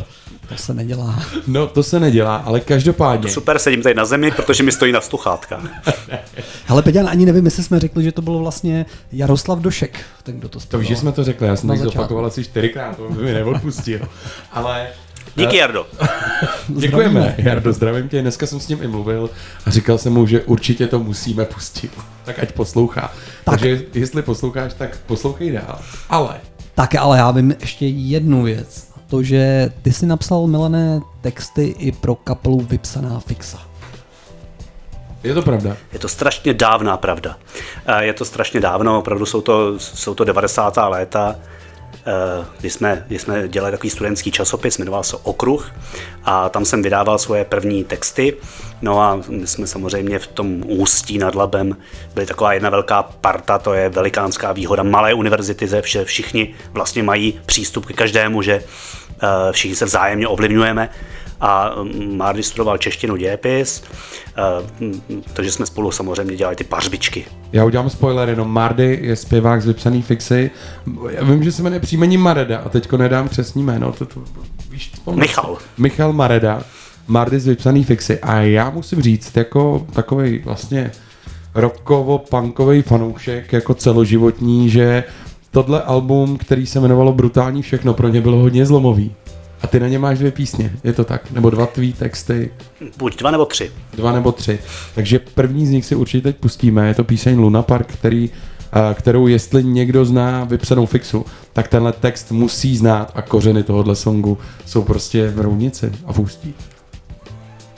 to se nedělá. No, to se nedělá, ale každopádně. Super, sedím tady na zemi, protože mi stojí na sluchátkách. Hele, Peťan, ani nevím, jestli jsme řekli, že to bylo vlastně Jaroslav Došek, ten, kdo to To zpěval. víš, že jsme to řekli, já jsem to zopakoval asi čtyřikrát, to by mi neodpustil. Ale Díky, Jardo. děkujeme. Jardo, zdravím tě. Dneska jsem s ním i mluvil a říkal jsem mu, že určitě to musíme pustit. Tak ať poslouchá. Tak. Takže jestli posloucháš, tak poslouchej dál. Ale Tak ale já vím ještě jednu věc. A To, že ty si napsal milené texty i pro kapelu Vypsaná fixa. je to pravda. Je to strašně dávná pravda. Eh, Je to strašně dávno, opravdu jsou to, jsou to 90. léta eh, kdy jsme, kdy jsme dělali takový studentský časopis, jmenoval se Okruh a tam jsem vydával svoje první texty. No a my jsme samozřejmě v tom ústí nad Labem byli taková jedna velká parta, to je velikánská výhoda malé univerzity, že všichni vlastně mají přístup ke každému, že eh, všichni se vzájemně ovlivňujeme a mm, Mardy studoval češtinu dějepis, eh, mm, takže jsme spolu samozřejmě dělali ty pařbičky. Já udělám spoiler, jenom Mardy je zpěvák z vypsaný fixy. Já vím, že se jmenuje příjmení Mareda a teďko nedám přesný jméno. To, to, víš, Michal. Michal Mareda, Mardy z vypsaný fixy. A já musím říct, jako takový vlastně rockovo-punkový fanoušek, jako celoživotní, že tohle album, který se jmenovalo Brutální všechno, pro ně bylo hodně zlomový. A ty na ně máš dvě písně, je to tak? Nebo dva tvý texty? Buď dva nebo tři. Dva nebo tři. Takže první z nich si určitě teď pustíme, je to píseň Luna Park, který, eh, kterou jestli někdo zná vypsanou fixu, tak tenhle text musí znát a kořeny tohohle songu jsou prostě v Rounici a v Ústí.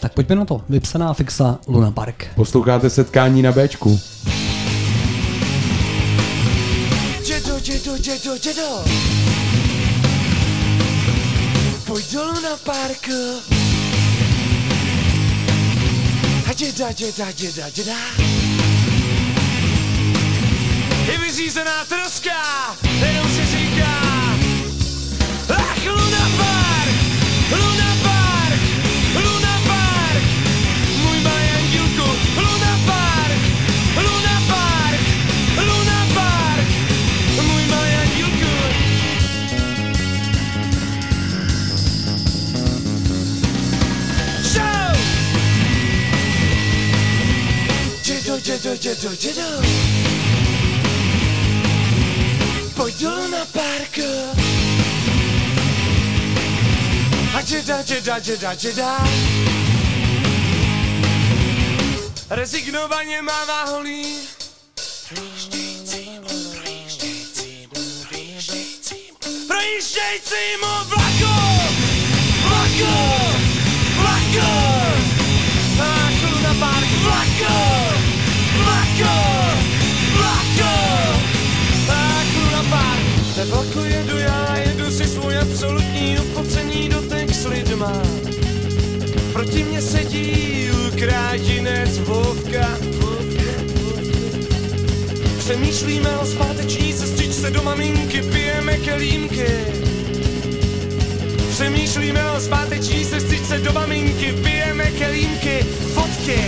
Tak pojďme na to. Vypsaná fixa Luna Park. Posloucháte setkání na Bčku. Dědo, dědo, dědo, dědo Dolů na parku A děda, děda, děda, děda. Je vyřízená troska, jenom si Dědo, dědo, dědo, dědo Pojď dolů na parku A děda, děda, děda, děda Rezignovaně mává holí Projíždějícímu vlaku! Vlaku! Vlaku Proti mě sedí ukrátinec Vovka. Přemýšlíme o zpáteční sestřičce do maminky, pijeme kelímky. Přemýšlíme o zpáteční sestřičce do maminky, pijeme kelímky, fotky.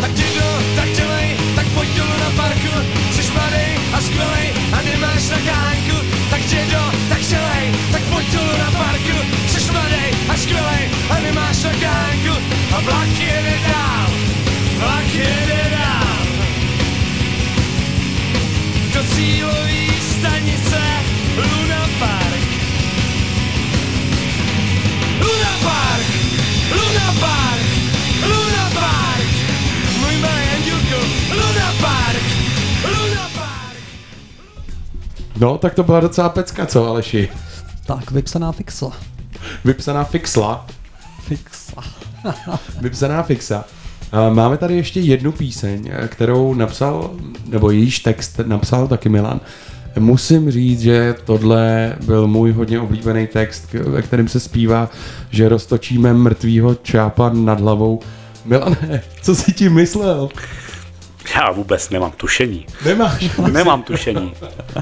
Tak dědo, tak dělej, tak pojď dolů na parku, jsi mladej a skvělej a nemáš na kánku. Tak dědo, tak dělej, tak pojď dolů na parku, a skvělej a nemáš na kánku. A vlak jede dál, vlak jede dál. Do cílový stanice Luna Park. Luna Park, Luna Park, Luna Park, můj malý andílku, Luna Park, Luna Park. No, tak to byla docela pecka, co Aleši? Tak, vypsaná fixa. Vypsaná fixla, Fixa. vypsaná fixa. A Máme tady ještě jednu píseň, eh, kterou napsal, nebo jejíž text napsal taky Milan. Musím říct, že tohle byl můj hodně oblíbený text, ve kterém se zpívá, že roztočíme mrtvýho čápa nad hlavou. Milane, co jsi tím myslel? Já vůbec nemám tušení. Nemáš. Nemám tušení.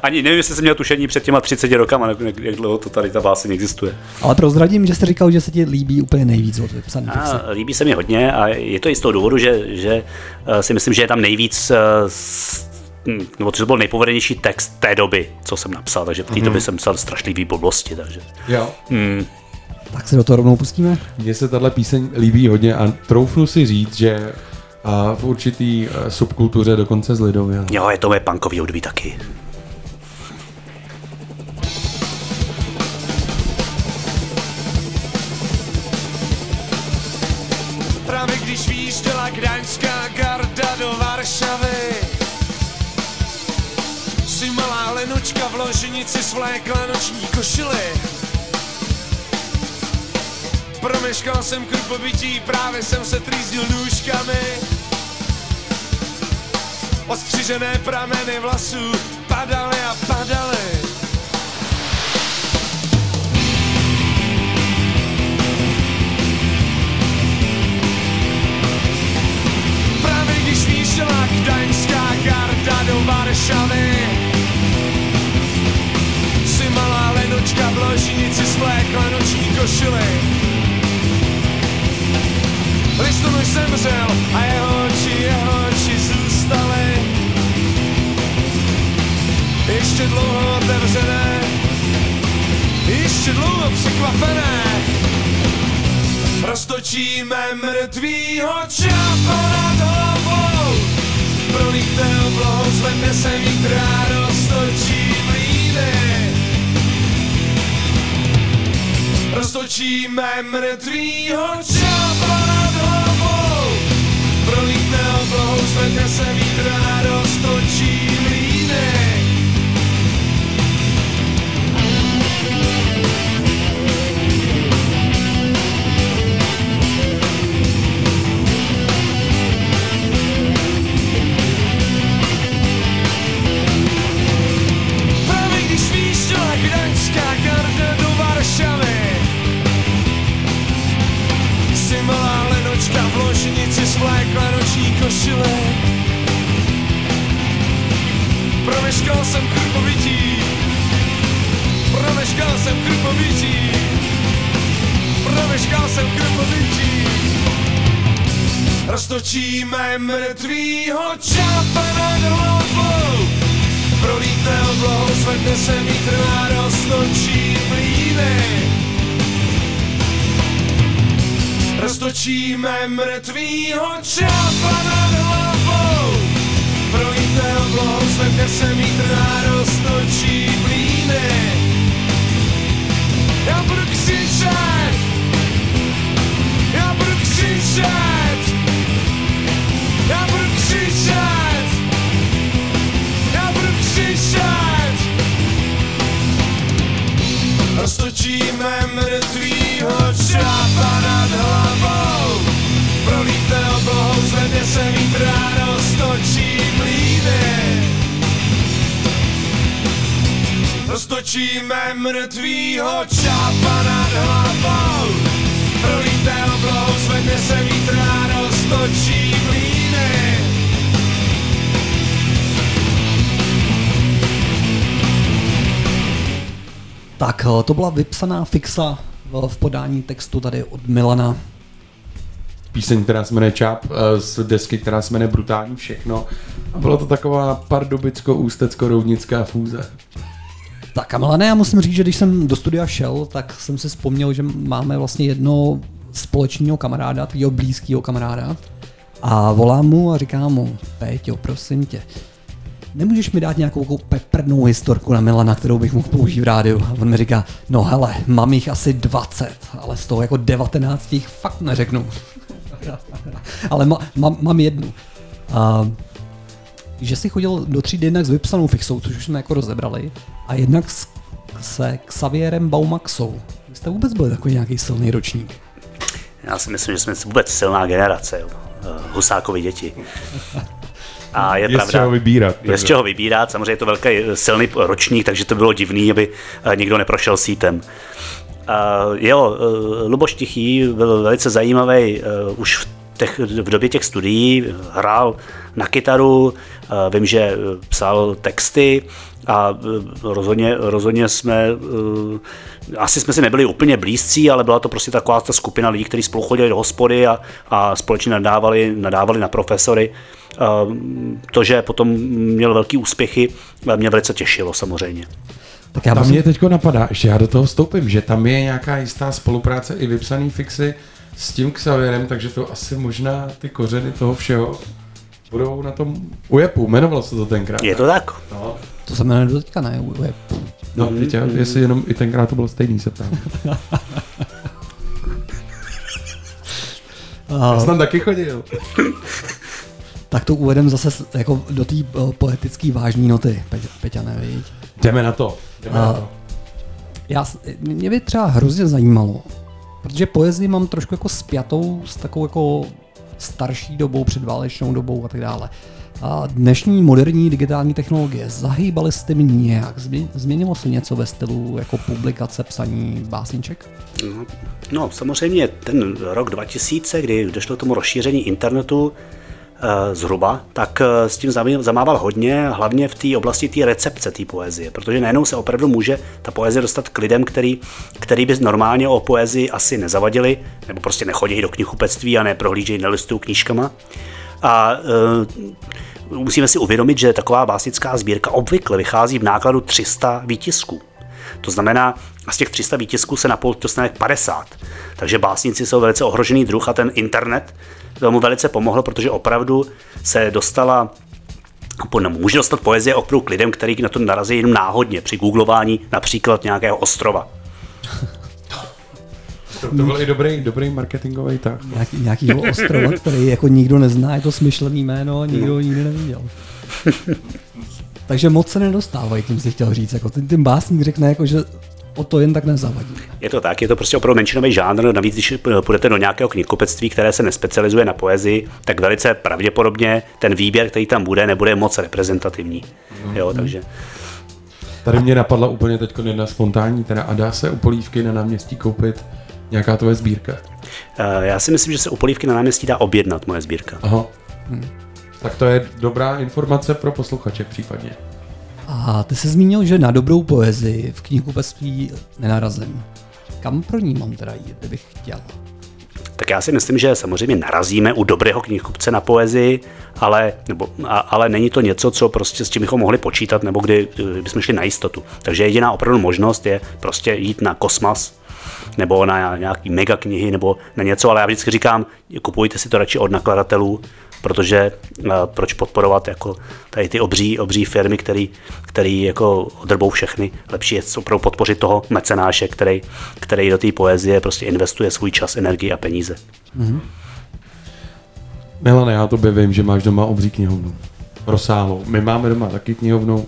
Ani nevím, jestli jsem měl tušení před těma 30 rokama, nebo jak, dlouho to tady ta báseň existuje. Ale prozradím, že jsi říkal, že se ti líbí úplně nejvíc od vypsané fixe. A líbí se mi hodně a je to i z toho důvodu, že, že eh, si myslím, že je tam nejvíc eh, s- nebo to byl nejpovedenější text té doby, co jsem napsal, takže v té době jsem psal strašlivý blbosti, takže Jo. Tak se do toho rovnou pustíme. Mně se tahle píseň líbí hodně a troufnu si říct, že a v určitý eh, subkultuře dokonce z lidově. jo, je to moje punkový hudby taky. Právě když výjížděla gdaňská garda do Varšavy Si malá Lenočka v loženici svlékla noční košily Promeškal jsem kruh pobytí, právě jsem se trýzdil nůžkami. Ostřižené prameny vlasů padaly a padaly. Právě když výšelák, daňská garda do Varšavy si malá lenočka v ložnici svlékla noční košily košili. Listonoš zemřel a jeho oči, jeho oči zůstaly ještě dlouho otevřené, ještě dlouho překvapené. Roztočíme mrtvýho čápa nad hlavou, prolíte oblohou, zvedne se a roztočí mlýny. Roztočíme mrtvýho hlavou, prolíte oblohou, zvedne se vítr a roztočí mlýny. Lenočka v ložnici svlékla noční košile. Promeškal jsem krupovití Promeškal jsem krupovití Promeškal jsem krupovití Roztočíme mrtvýho čápa nad hlavou. Prolíte oblohou, zvedne se vítr a roztočí mlýny. Roztočíme mrtvýho čápa nad hlavou. Prolíte oblohou, zvedne se vítr a roztočí mlýny. Já budu křičet, já budu křičet, já budu křičet. Já budu křičet Roztočíme mrtvýho čápa nad hlavou. Prolíte oblohou, zvedne se vítr a roztočí mlýny. Roztočíme mrtvýho čápa nad hlavou. Prolíte oblohou, zvedne se vítr a roztočí mlýny. Tak eh, to byla vypsaná fixa v- v podání textu tady od Milana. Píseň, která se jmenuje Čáp, eh, z desky, která se jmenuje Brutální všechno. A byla to taková pardubicko-ústecko-roudnická fúze. Tak a Milane, já musím říct, že když jsem do studia šel, tak jsem si vzpomněl, že máme vlastně jedno společného kamaráda, tvýho blízkého kamaráda. A volám mu a říkám mu, Péťo, prosím tě, nemůžeš mi dát nějakou peprnou historku na Milana, kterou bych mohl použít v rádiu? A on mi říká, no hele, mám jich asi 20, ale z toho jako 19 jich fakt neřeknu. ale ma, mám, mám jednu. A, že jsi chodil do třídy jednak s vypsanou fixou, což už jsme jako rozebrali, a jednak s, se Xavierem Baumaxou. Vy jste vůbec byli takový nějaký silný ročník. Já si myslím, že jsme vůbec silná generace, jo. Eh, Husákovi děti. A je, Je z pravda, čeho vybírat, Je z čeho vybírat, samozřejmě je to velký eh, silný ročník, takže to bylo divný, aby eh, nikdo neprošel sítem. Jo, uh, Luboš Tichý byl velice zajímavý uh, už v, těch, v době těch studií, hrál na kytaru, uh, vím, že eh, psal texty a rozhodně, rozhodně jsme, asi jsme si nebyli úplně blízcí, ale byla to prostě taková ta skupina lidí, kteří spolu chodili do hospody a, a společně nadávali, nadávali na profesory. To, že potom měl velký úspěchy, eh, mě velice těšilo samozřejmě. Tak já Tam musím, mě teď napadá, ještě já do toho vstoupím, že tam je nějaká jistá spolupráce i vypsaný fixy s tím Xavierem, takže to asi možná ty kořeny toho všeho budou na tom ujepu. Jmenovalo se to tenkrát. Je to tak? No, to se jmenuje do teďka, ne? Je, no teď já, jestli jenom i tenkrát to bylo stejný, se ptám. Já jsem tam taky chodil. tak to uvedem zase jako do té uh, poetické vážné noty, Pe- Peťane, viď? Jdeme na to. Jdeme na A- to. Já, mě by třeba hrozně zajímalo, protože poezii mám trošku jako spjatou s takovou jako starší dobou, předválečnou dobou a tak dále. A dnešní moderní digitální technologie, zahýbaly jste mi nějak? Změ- Změnilo se něco ve stylu jako publikace, psaní básniček? No, samozřejmě ten rok 2000, kdy došlo k tomu rozšíření internetu, eh, zhruba, tak eh, s tím zamával hodně, hlavně v té oblasti té recepce té poezie, protože najednou se opravdu může ta poezie dostat k lidem, který, který by normálně o poezii asi nezavadili, nebo prostě nechodí do knihkupectví a neprohlížejí, nelistují knížkama. A e, musíme si uvědomit, že taková básnická sbírka obvykle vychází v nákladu 300 výtisků. To znamená, a z těch 300 výtisků se na pult dostane 50. Takže básníci jsou velice ohrožený druh a ten internet tomu velice pomohl, protože opravdu se dostala po- no, může dostat poezie opravdu k lidem, který na to narazí jenom náhodně při googlování například nějakého ostrova. To, to byl i dobrý, dobrý marketingový tak. Nějaký, nějakýho ostrova, který jako nikdo nezná, je to smyšlený jméno a nikdo ho nikdy neviděl. Takže moc se nedostávají, tím si chtěl říct. Jako ten, ten básník řekne, jako, že o to jen tak nezavadí. Je to tak, je to prostě opravdu menšinový žánr, navíc když půjdete do nějakého knihkupectví, které se nespecializuje na poezii, tak velice pravděpodobně ten výběr, který tam bude, nebude moc reprezentativní. Jo, takže Tady mě napadla úplně teď jedna spontánní, teda a dá se u polívky na náměstí koupit nějaká tvoje sbírka? eh, já si myslím, že se u polívky na náměstí dá objednat moje sbírka. Aha. Tak to je dobrá informace pro posluchače případně. A ty jsi zmínil, že na dobrou poezii v knihkupectví nenarazím. Kam pro ní mám teda jít, kdybych chtěl? Tak já si myslím, že samozřejmě narazíme u dobrého knihkupce na poezii, ale, nebo, a, ale není to něco, co prostě s čím bychom mohli počítat, nebo kdy eh, bychom šli na jistotu. Takže jediná opravdu možnost je prostě jít na kosmas, nebo na nějaký mega knihy, nebo na něco, ale já vždycky říkám, kupujte si to radši od nakladatelů, protože uh, proč podporovat jako tady ty obří, obří firmy, který, který jako odrbou všechny. Lepší je opravdu podpořit toho mecenáše, který, který do té poezie prostě investuje svůj čas, energii a peníze. Milane, já tobě vím, že máš doma obří knihovnu. Rozsáhlou. My máme doma taky knihovnu.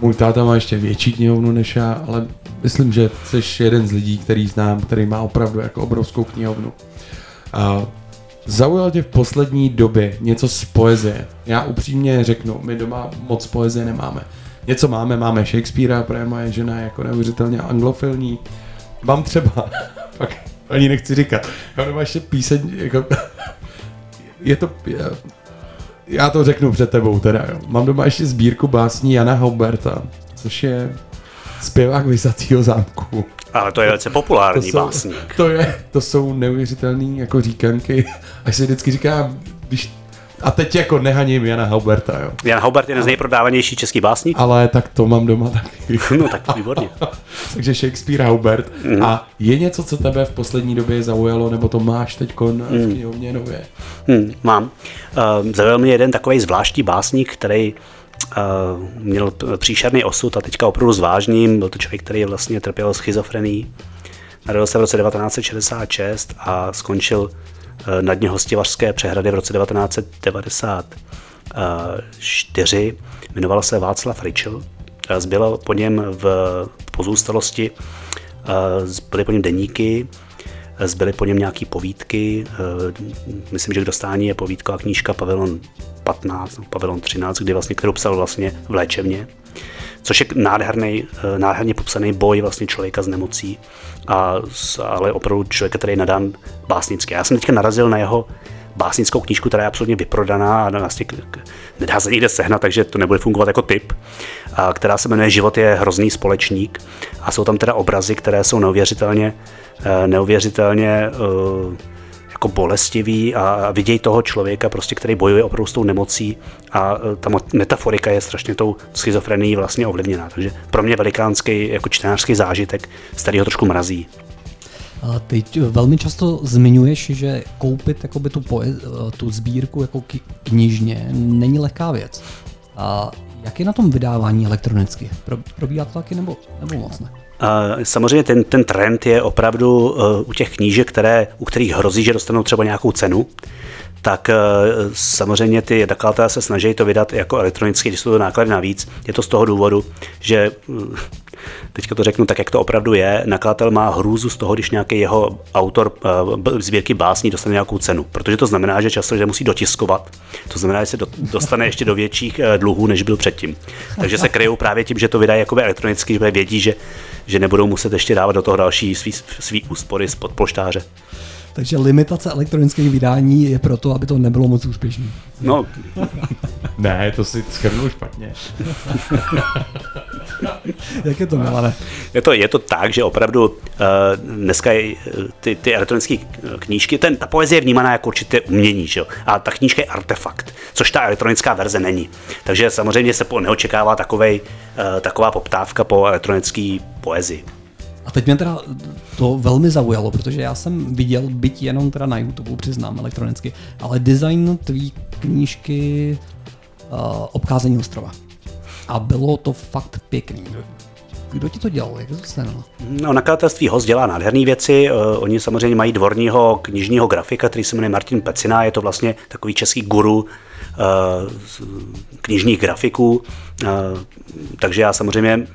Můj táta má ještě větší knihovnu než já, ale myslím, že jsi jeden z lidí, který znám, který má opravdu jako obrovskou knihovnu. A zaujalo tě v poslední době něco z poezie? Já upřímně řeknu, my doma moc poezie nemáme. Něco máme, máme Shakespearea, protože moje žena je jako neuvěřitelně anglofilní. Mám třeba, pak ani nechci říkat, já doma ještě píseň, jako, je to, já to řeknu před tebou teda, jo. Mám doma ještě sbírku básní Jana Hauberta, což je zpěvák Vysacího zámku. Ale to je velice populární básník. to, je, to jsou neuvěřitelné jako říkanky, až si vždycky říkám, když, a teď jako nehaním Jana Hauberta, jo. Jan Haubert je jeden z nejprodávanější český básník. Ale tak to mám doma taky. No tak výborně. Takže Shakespeare Haubert. Mhm. A je něco, co tebe v poslední době zaujalo, nebo to máš teď Mhm. v knihovně nově? Hmm, mám. Uh, zaujal mě jeden takový zvláštní básník, který měl t- příšerný osud a teďka opravdu zvážním. Byl to člověk, který vlastně trpěl schizofrenií. Narodil se v roce 1966 a skončil uh, na dně hostivařské přehrady v roce 1994. Jmenoval se Václav Ričel. Eh, Zbyl po něm v pozůstalosti, eh, byly po něm deníky, Zbyly po něm nějaké povídky, eh, myslím, že k dostání je povídková knížka Pavilon 15, no, Pavilon 13, kdy vlastně, kterou psal vlastně v léčebně, což je nádherný, eh, nádherně popsaný boj vlastně člověka s nemocí, a, ale opravdu člověka, který je nadán básnicky. Já jsem teďka narazil na jeho básnickou knížku, která je absolutně vyprodaná a vlastně nedá se nikde sehnat, takže to nebude fungovat jako typ, která se jmenuje Život je hrozný společník. A jsou tam teda obrazy, které jsou neuvěřitelně, eh, neuvěřitelně eh, jako bolestivý a vidějí toho člověka, prostě, který bojuje opravdu s tou nemocí a eh, ta metaforika je strašně tou schizofrenií vlastně ovlivněná. Takže pro mě velikánský jako čtenářský zážitek, z kterého trošku mrazí. A Teď velmi často zmiňuješ, že koupit jakoby tu, poe- tu sbírku jako knižně není lehká věc. A jak je na tom vydávání elektronicky? Pro, probíhá to taky nebo, nebo moc ne? Samozřejmě ten, ten trend je opravdu uh, u těch knížek, které, u kterých hrozí, že dostanou třeba nějakou cenu, tak uh, samozřejmě ty nakladatelé se snaží to vydat jako elektronicky, když jsou to náklady navíc. Je to z toho důvodu, že uh, teďka to řeknu tak, jak to opravdu je, nakladatel má hrůzu z toho, když nějaký jeho autor b- sbírky básní dostane nějakou cenu, protože to znamená, že často že musí dotiskovat. To znamená, že se do, dostane ještě do větších uh, dluhů, než byl předtím. Takže se kryjou právě tím, že to vydají jakoby elektronicky, že vědí, že, že nebudou muset ještě dávat do toho další svý, svý úspory z podpolštáře. Takže limitace elektronických vydání je proto, aby to nebylo moc úspěšné. No, Ne, to si schrnul špatně. Jak je to, Milane? Je to, je to tak, že opravdu uh, dneska je, eh, ty, ty elektronické knížky, ten, ta poezie je vnímaná jako určité umění, že jo? a ta knížka je artefakt, což ta elektronická verze není. Takže samozřejmě se po, neočekává takovej, uh, taková poptávka po elektronické poezii. A teď mě teda to velmi zaujalo, protože já jsem viděl, byť jenom teda na YouTube, přiznám elektronicky, ale design tvý knížky uh, Obcházení ostrova. A bylo to fakt pěkný. Kdo ti to dělal? Jak to se? No, nakladatelství Host dělá nádherné věci. Uh, oni samozřejmě mají dvorního knižního grafika, který se jmenuje Martin Pecina. Je to vlastně takový český guru knižních grafiků. Uh, takže já samozřejmě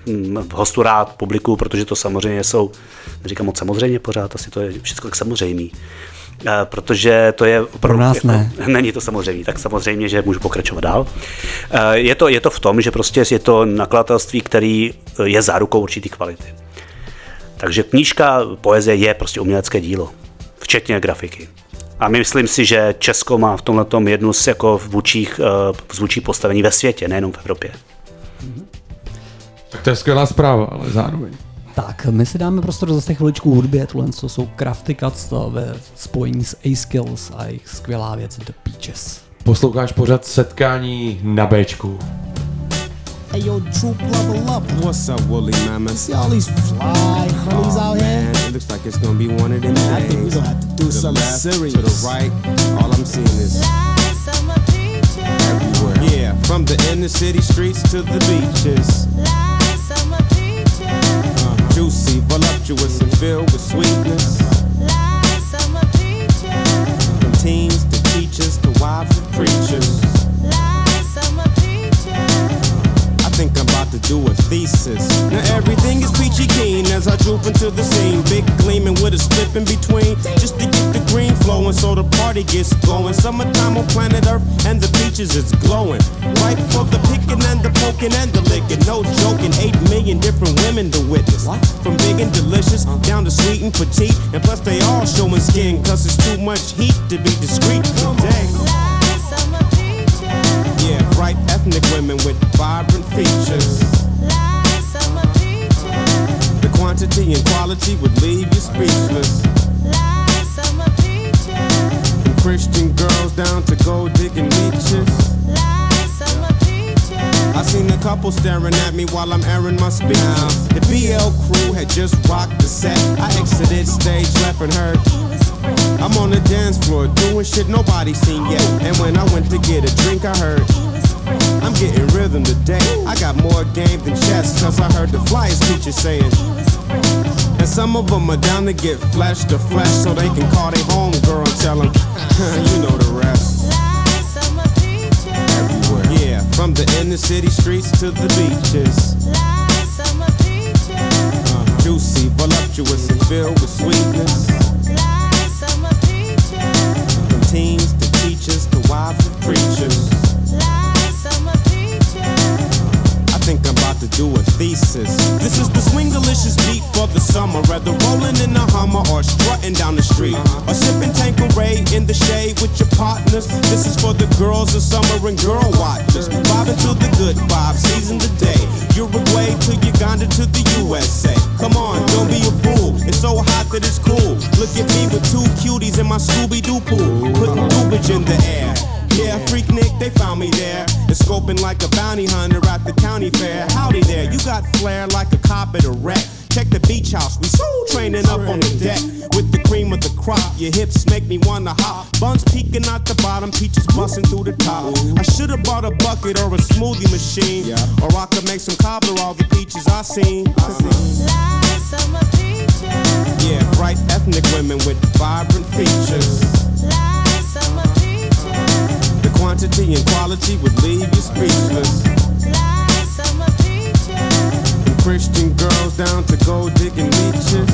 v Hostu rád publikuju, protože to samozřejmě jsou, neříkám moc samozřejmě pořád, asi to je všechno tak samozřejmý. Uh, protože to je opravdu, Pro nás ne. Není to samozřejmě, tak samozřejmě, že můžu pokračovat dál. Eh, Je to, je to v tom, že prostě je to nakladatelství, který eh, je zárukou určitý kvality. Takže knížka poezie je prostě umělecké dílo, včetně grafiky. A myslím si, že Česko má v tomhle jednu z jako vůčích, eh, vůčích postavení ve světě, nejenom v Evropě. Tak to je skvělá zpráva, ale zároveň. Tak, my si dáme prostor zase chviličku hudbě, tohle to jsou Crafty Cuts to ve spojení s A-Skills a jejich skvělá věc The Peaches. Posloucháš pořád setkání na Bčku. Hey yo, troop level up. What's up, woolly mama? See all these fly honeys Aw, out here? man, it looks like it's gonna be one of them Man, I days. think we gonna have to do to the something left, serious. To the right, all I'm seeing is everywhere. Yeah, from the inner city streets to the beaches. Uh, juicy, voluptuous, and filled with sweetness. From teens to teachers to wives of preachers. I about to do a thesis. Now everything is peachy keen as I droop into the scene. Big gleaming with a spliff in between. Just to get the green flowing so the party gets going. Summertime on planet Earth and the beaches is glowing. Right for the picking and the poking and the licking. No joking, 8 million different women to witness. From big and delicious down to sweet and petite. And plus they all showing skin cause it's too much heat to be discreet today. Bright ethnic women with vibrant features. The quantity and quality would leave you speechless. From Christian girls down to gold digging leeches. I seen a couple staring at me while I'm airing my speech. The BL crew had just rocked the set. I exited stage left and heard. I'm on the dance floor doing shit nobody seen yet. And when I went to get a drink, I heard. I'm getting rhythm today. I got more game than chess, cause I heard the flyers teacher saying. And some of them are down to get flesh to flesh so they can call their home girl and tell them, you know the rest. Everywhere. Yeah, from the inner city streets to the beaches. Uh, juicy, voluptuous, and filled with sweetness. From teens to teachers to wives of preachers. About to do a thesis. This is the swing delicious beat for the summer. Whether rolling in a Hummer or strutting down the street. Or sipping Tanqueray in the shade with your partners. This is for the girls of summer and girl watchers. Vibing to the good vibes, season the day. Uruguay to Uganda to the USA. Come on, don't be a fool. It's so hot that it's cool. Look at me with two cuties in my Scooby Doo pool. Putting dubage in the air. Yeah, freak Nick, they found me there. And scoping like a bounty hunter at the county fair. Howdy there, you got flair like a cop at a wreck. Check the beach house, we soul training up on the deck. With the cream of the crop, your hips make me wanna hop. Buns peeking out the bottom, peaches busting through the top. I should've bought a bucket or a smoothie machine. Or I could make some cobbler all the peaches I seen. I seen. Yeah, bright ethnic women with vibrant features. Quantity and quality would leave you speechless. From Christian girls down to gold digging leeches.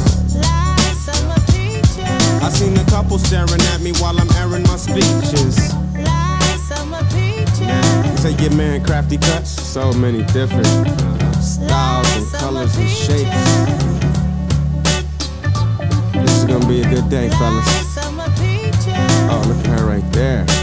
I seen a couple staring at me while I'm airing my speeches. Say your man crafty cuts, so many different uh, styles and colors and shapes. This is gonna be a good day, fellas. the pair right there.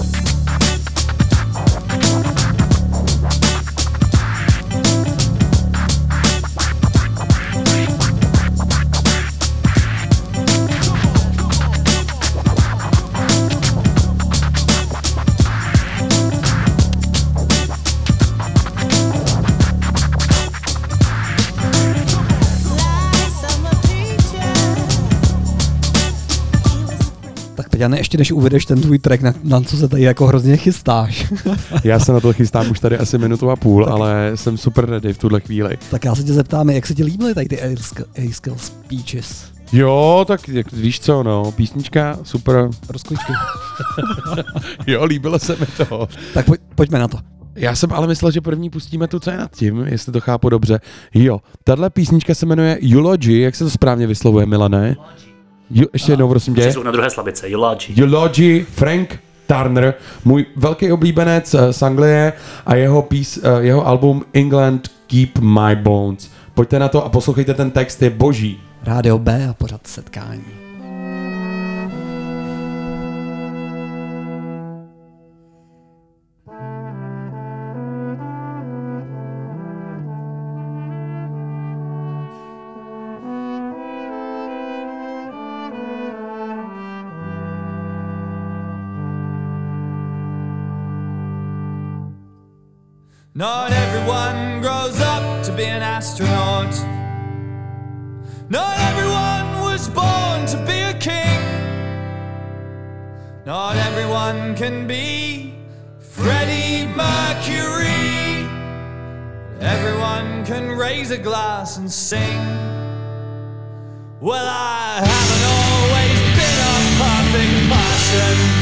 Tak Peťane, ještě než uvedeš ten tvůj track, na, na co se tady jako hrozně chystáš, Já se na to chystám už tady asi minutu a půl, ale jsem super ready v tuhle chvíli. tak já se tě zeptám, jak se ti líbily tady ty A-Skill speeches? Jo, tak jak, víš co, no, písnička, super. Rozkličky. Jo, líbilo se mi to. tak pojď, pojďme na to. Já jsem ale myslel, že první pustíme to, co je nad tím, jestli to chápu dobře. Jo, tahle písnička se jmenuje Eulogy, jak se to správně vyslovuje, Milané? Jo, ještě jednou, prosím tě. Jsou na druhé slabice, Eulogy. Eulogy, Frank Turner, můj velký oblíbenec eh, z Anglie a jeho, pís, eh, jeho album England Keep My Bones. Pojďte na to a poslouchejte ten text, je boží. Rádio B a pořad setkání. Not everyone grows up to be an astronaut. Not everyone was born to be a king. Not everyone can be Freddie Mercury. Everyone can raise a glass and sing. Well, I haven't always been a perfect person.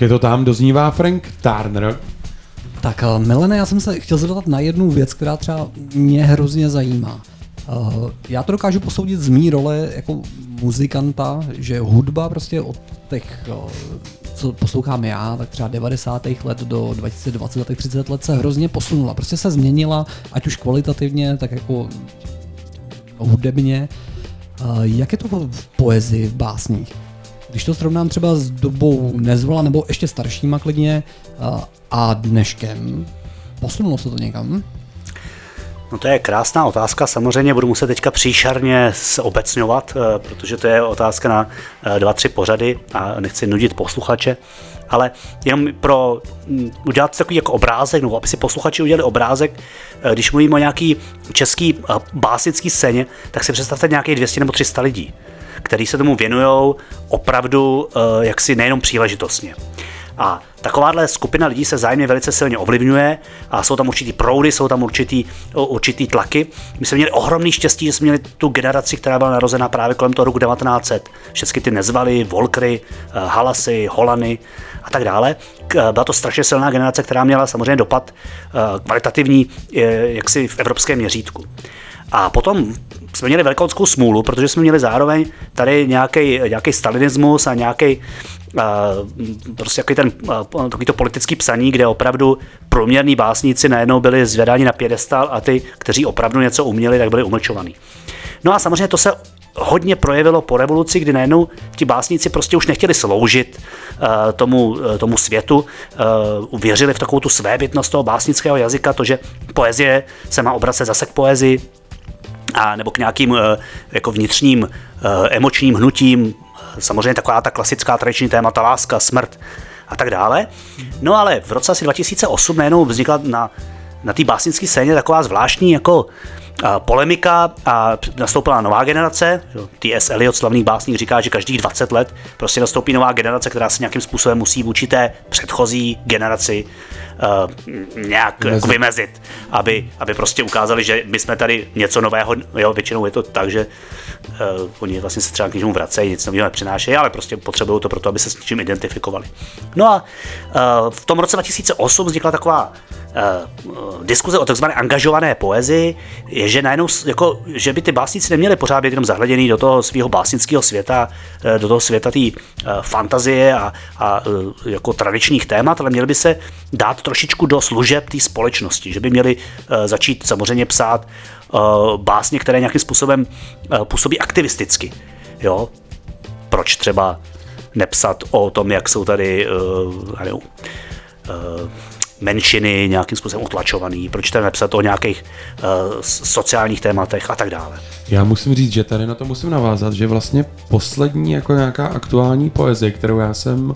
Tak je to tam, doznívá Frank Turner. Tak uh, Milene, já jsem se chtěl zeptat na jednu věc, která třeba mě hrozně zajímá. Uh, já to dokážu posoudit z mý role jako muzikanta, že hudba prostě od těch, uh, co poslouchám já, tak třeba 90. let do 2020, tak 30 let se hrozně posunula. Prostě se změnila, ať už kvalitativně, tak jako hudebně. Jak je to v poezii, v básních? Když to srovnám třeba s dobou Nezvola nebo ještě staršíma klidně a dneškem, posunulo se to někam? No to je krásná otázka, samozřejmě budu muset teďka příšerně obecňovat, eh, protože to je otázka na eh, dva, tři pořady a nechci nudit posluchače, ale jenom pro udělat takový jako obrázek, nebo aby si posluchači udělali obrázek, eh, když mluvím o nějaký český básnický scéně, tak si představte nějakých 200 nebo 300 lidí, kteří se tomu věnují opravdu jaksi nejenom příležitostně. A takováhle skupina lidí se zájemně velice silně ovlivňuje a jsou tam určitý proudy, jsou tam určitý, určitý tlaky. My jsme měli ohromný štěstí, že jsme měli tu generaci, která byla narozená právě kolem toho roku 1900. Všechny ty nezvaly, Volkry, eh, Halasy, Holany a tak dále. Byla to strašně silná generace, která měla samozřejmě dopad eh, kvalitativní eh, jaksi v evropském měřítku. A potom jsme měli velkou smůlu, protože jsme měli zároveň tady nějaký, nějaký stalinismus a nějaký prostě jaký ten, takový to politický psaní, kde opravdu průměrní básníci najednou byli zvedáni na pědestal a ty, kteří opravdu něco uměli, tak byli umlčovaní. No a samozřejmě to se hodně projevilo po revoluci, kdy najednou ti básníci prostě už nechtěli sloužit uh, tomu, tomu světu, věřili v takovou tu svébytnost toho básnického jazyka, to, že poezie se má obracet zase k poezii, a nebo k nějakým uh, jako vnitřním uh, emočním hnutím, samozřejmě taková ta klasická tradiční témata, láska, smrt a tak dále. No ale v roce asi 2008 najednou vznikla na, na té básnické scéně taková zvláštní jako polemika a nastoupila nová generace. T.S. Eliot, slavný básník, říká, že každých 20 let prostě nastoupí nová generace, která se nějakým způsobem musí vůči té předchozí generaci uh, nějak vymezit. Jako vymezit, aby, aby prostě ukázali, že my jsme tady něco nového, jo, většinou je to tak, že uh, oni vlastně se třeba k něčemu vracejí, nic nového nepřinášejí, ale prostě potřebují to proto, aby se s něčím identifikovali. No a uh, v tom roce 2008 vznikla taková uh, diskuze o takzvané angažované poezii, je, že najednou, jako, že by ty básníci neměli pořád být jenom zahleděný do toho svého básnického světa, do toho světa té uh, fantazie a, a jako tradičních témat, ale měli by se dát trošičku do služeb té společnosti, že by měli začít samozřejmě psát básně, které nějakým způsobem působí aktivisticky. Jo? Proč třeba nepsat o tom, jak jsou tady uh, nevím, uh, menšiny nějakým způsobem utlačovaný, proč tady nepsat o nějakých uh, sociálních tématech a tak dále. Já musím říct, že tady na to musím navázat, že vlastně poslední jako nějaká aktuální poezie, kterou já jsem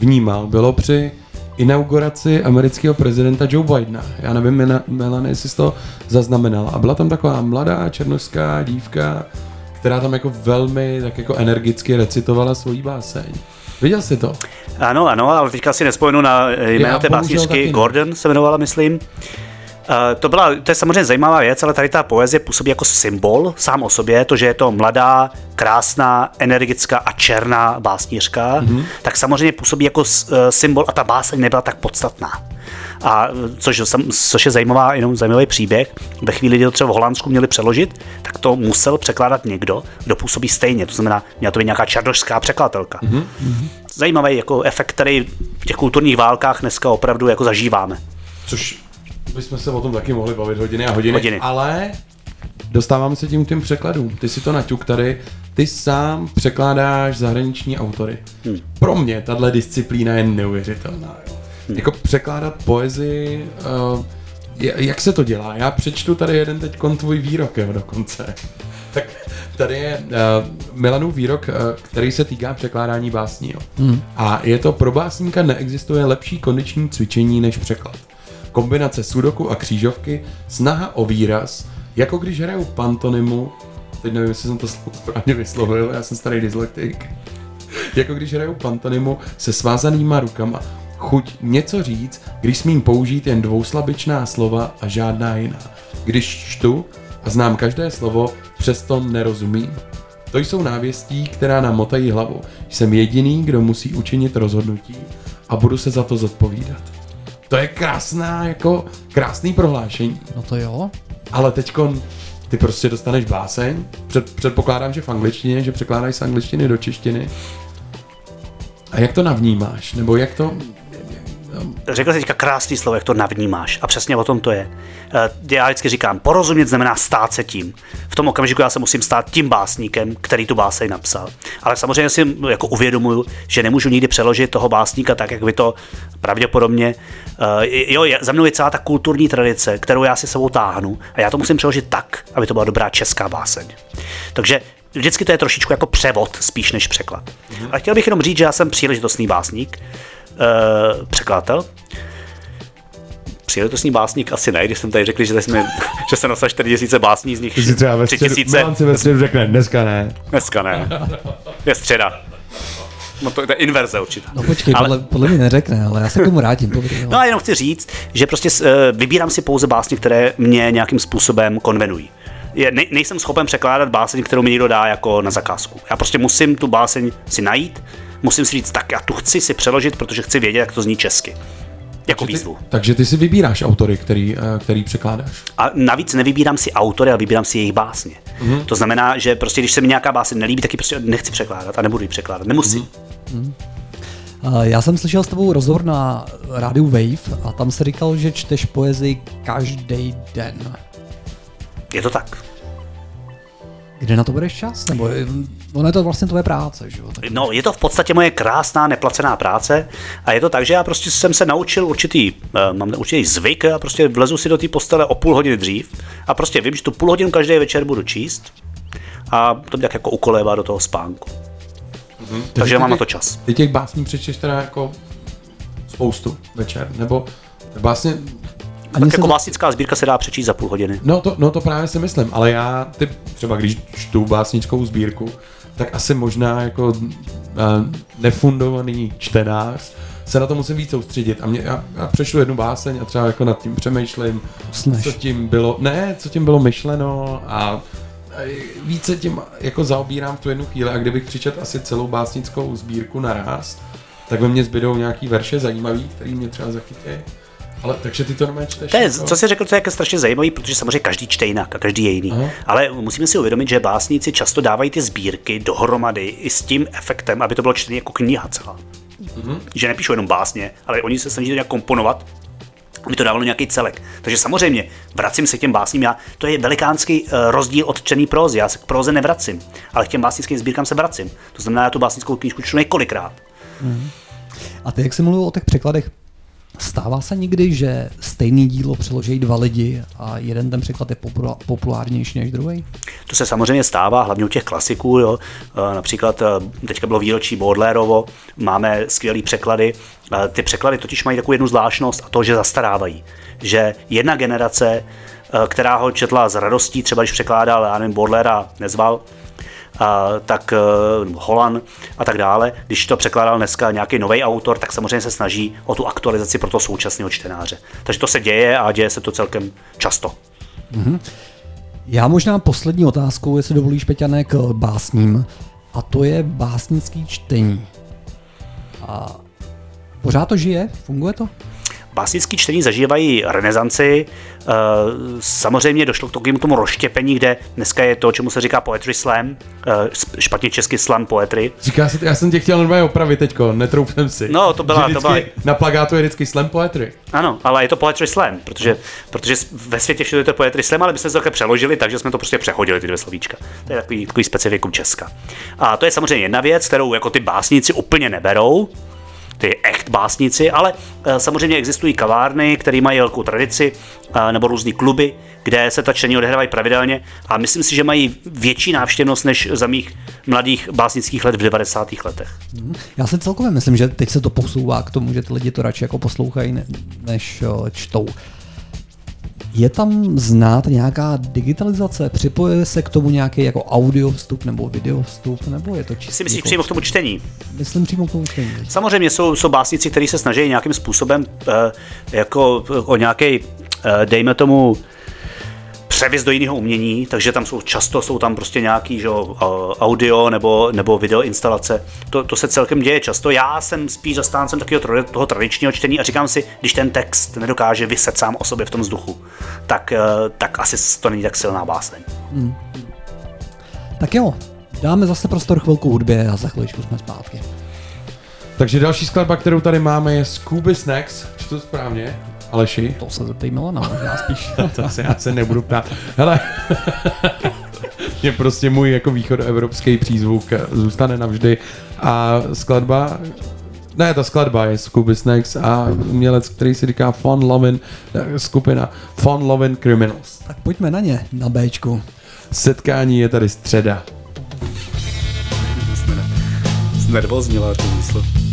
vnímal, bylo při inauguraci amerického prezidenta Joe Bidena. Já nevím, Melanie, jestli to zaznamenala. A byla tam taková mladá černožská dívka, která tam jako velmi tak jako energicky recitovala svoji báseň. Viděl jsi to? Ano, ano, ale teďka si nespojenu na jméno té básničky. Gordon se jmenovala, myslím. Uh, to, byla, to je samozřejmě zajímavá věc, ale tady ta poezie působí jako symbol sám o sobě, to, že je to mladá, krásná, energická a černá básnířka, mm-hmm. tak samozřejmě působí jako uh, symbol a ta báseň nebyla tak podstatná. A což, což je zajímavá, jenom zajímavý příběh, ve chvíli, kdy to třeba v Holandsku měli přeložit, tak to musel překládat někdo, kdo působí stejně, to znamená, měla to být nějaká čardošská překladatelka. Mm-hmm. Zajímavý jako efekt, který v těch kulturních válkách dneska opravdu jako zažíváme. Což bychom se o tom taky mohli bavit hodiny a hodiny, hodiny. ale dostáváme se tím k těm překladům. Ty si to naťuk tady, ty sám překládáš zahraniční autory. Hmm. Pro mě tahle disciplína je neuvěřitelná. Jo. Hmm. Jako překládat poezii, uh, jak se to dělá? Já přečtu tady jeden teď tvůj výrok, jo, dokonce. tak tady je uh, Milanův výrok, uh, který se týká překládání básní. Jo. Hmm. A je to pro básníka neexistuje lepší kondiční cvičení než překlad. Kombinace sudoku a křížovky, snaha o výraz, jako když hraju pantonimu, teď nevím, jestli jsem to správně vyslovil, já jsem starý dyslektik, jako když hraju pantonimu se svázanýma rukama, chuť něco říct, když smím použít jen dvouslabičná slova a žádná jiná. Když čtu a znám každé slovo, přesto nerozumím. To jsou návěstí, která nám motají hlavu. Jsem jediný, kdo musí učinit rozhodnutí a budu se za to zodpovídat. To je krásná, jako krásný prohlášení. No to jo. Ale teďko ty prostě dostaneš báseň, před, předpokládám, že v angličtině, že překládají z angličtiny do češtiny. A jak to navnímáš? Nebo jak to... Řekl jsi teďka krásný slovo, jak to navnímáš. A přesně o tom to je. Eh, Já vždycky říkám, porozumět znamená stát se tím. V tom okamžiku já se musím stát tím básníkem, který tu báseň napsal. Ale samozřejmě si jako uvědomuju, že nemůžu nikdy přeložit toho básníka tak, jak by to pravděpodobně. Uh, jo, za mnou je celá ta kulturní tradice, kterou já si sebou táhnu a já to musím přeložit tak, aby to byla dobrá česká báseň. Takže vždycky to je trošičku jako převod spíš než překlad. A chtěl bych jenom říct, že já jsem příležitostný básník, překladatel, Příležitostný básník asi ne, když jsem tady řekl, že, tady jsme, že se napsal 4 tisíce básní, z nich třeba ve 3 středu, tisíce. Milan si ve středu řekne, dneska ne. Dneska ne. Je středa. No to je inverze určitě. No počkej, Ale- podle, podle mě neřekne, ale já se k tomu vrátím. Povídej, jo. No a jenom chci říct, že prostě eh, vybírám si pouze básně, které mě nějakým způsobem konvenují. Je, ne, nejsem schopen překládat báseň, kterou mi někdo dá jako na zakázku. Já prostě musím tu báseň si najít, musím si říct, tak já tu chci si přeložit, protože chci vědět, jak to zní česky. Jako výzvu. Takže ty si vybíráš autory, který, eh, který překládáš. A navíc nevybírám si autory, ale vybírám si jejich básně. Mhm. To znamená, že prostě když se mi nějaká báseň nelíbí, tak ji prostě nechci překládat a nebudu ji překládat. Nemusím. A Já jsem slyšel s tebou rozhovor na rádiu Wave a tam se říkal, že čteš poezii každý den. Je to tak. Kde na to budeš čas? Nebo eh, ono je to vlastně tvoje práce, že jo? Tak No, je to v podstatě moje krásná neplacená práce a je to tak, že já prostě jsem se naučil určitý, eh, mám určitý zvyk a prostě vlezu si do té postele o půl hodiny dřív a prostě vím, že tu půl hodinu každý večer budu číst a to mě tak jako ukolébá do toho spánku. Takže ty mám na to čas. Ty těch básní přečteš teda jako spoustu večer, nebo vlastně... Tak jako básnická sbírka se dá přečíst za půl hodiny. No to, no to právě si myslím, ale já ty, třeba když čtu básnickou sbírku, tak asi možná jako uh, nefundovaný čtenář se na to musím víc soustředit a mě, já, já přečtu jednu báseň a třeba jako nad tím přemýšlím, Usneš. co tím bylo, ne, co tím bylo myšleno a a více tím jako zaobírám v tu jednu chvíli a kdybych přičet asi celou básnickou sbírku naraz, tak ve mně zbydou nějaký verše zajímavý, který mě třeba zachytí. Ale takže ty to normálně čteš? To je, jako- co jsi řekl, to je jako strašně zajímavý, protože samozřejmě každý čte jinak a každý je jiný. Aha. Ale musíme si uvědomit, že básníci často dávají ty sbírky dohromady i s tím efektem, aby to bylo čtené jako kniha celá. Mhm. Že nepíšou jenom básně, ale oni se snaží to nějak komponovat, aby to dávalo nějaký celek. Takže samozřejmě vracím se k těm básním. Já, to je velikánský eh, rozdíl od čtený prózy. Já se k próze nevracím, ale k těm básnickým sbírkám se vracím. To znamená, já tu básnickou knížku čtu několikrát. A ty, jak jsi mluvil o těch překladech, stává se někdy, že stejný dílo přeloží dva lidi a jeden ten překlad je populárnější než druhý? To se samozřejmě stává, hlavně u těch klasiků. Jo. E, Například e, teďka bylo výročí Baudelaireovo, máme skvělé překlady. E, Ty překlady totiž mají takovou jednu zvláštnost a to, že zastarávají. Že jedna generace, která ho četla s radostí, třeba když překládal, já nevím, Baudelaire nezval, a, tak uh, Holan a tak dále. Když to překládal dneska nějaký nový autor, tak samozřejmě se snaží o tu aktualizaci pro toho současného čtenáře. Takže to se děje a děje se to celkem často. Mhm. Já možná poslední otázku, jestli dovolíš, Peťané, k básním. A to je básnický čtení. A pořád to žije? Funguje to? Básnické čtení zažívají renesanci. Eh, Samozřejmě došlo k tomu, k tomu rozštěpení, kde dneska je to, čemu se říká poetry slam, eh, špatně česky slam poetry. Říká se, já jsem tě chtěl normálně opravit teďko, netroufem si. No, to byla- to byla- Na plagátu je vždycky slam poetry. Ano, ale je to poetry slam, protože, protože ve světě všude je to poetry slam, ale my jsme to také přeložili, takže jsme to prostě přehodili, ty dvě slovíčka. To je takový, takový specifikum Česka. A to je samozřejmě jedna věc, kterou jako ty básníci úplně neberou, ty echt básníci, ale eh, samozřejmě existují kavárny, které mají velkou tradici, eh, nebo různý kluby, kde se ta čtení odehrávají pravidelně a myslím si, že mají větší návštěvnost než za mých mladých básnických let v 90. letech. Já si celkově myslím, že teď se to posouvá k tomu, že ty lidi to radši jako poslouchají, ne, než o, čtou. Je tam znát nějaká digitalizace? Připojuje se k tomu nějaký jako audio vstup nebo video vstup? Nebo je to čistě? Si myslíš jako- přímo k tomu čtení? Myslím přímo k tomu čtení. Samozřejmě jsou, jsou básníci, kteří se snaží nějakým způsobem eh, jako o nějaký, eh, dejme tomu, převis do jiného umění, takže tam jsou často jsou tam prostě nějaký že, audio nebo, nebo video instalace. To, to, se celkem děje často. Já jsem spíš zastáncem takového toho tradičního čtení a říkám si, když ten text nedokáže vyset sám o sobě v tom vzduchu, tak, eh, tak asi to není tak silná báseň. Tak jo, dáme zase prostor chvilku hudbě a za chviličku jsme zpátky. Takže další skladba, kterou tady máme, je Scooby Snacks. Čtu to správně? Aleši? To se zeptej Milana, možná spíš. to se, já se nebudu ptát. Hele, je prostě můj jako východoevropský přízvuk eh, zůstane navždy. A skladba, ne, ta skladba je Scooby Snacks a umělec, který si říká Fun Lovin, eh, skupina Fun Lovin Criminals. Tak pojďme na ně, na Bčku. Setkání je tady středa. Znervoznila to mysl.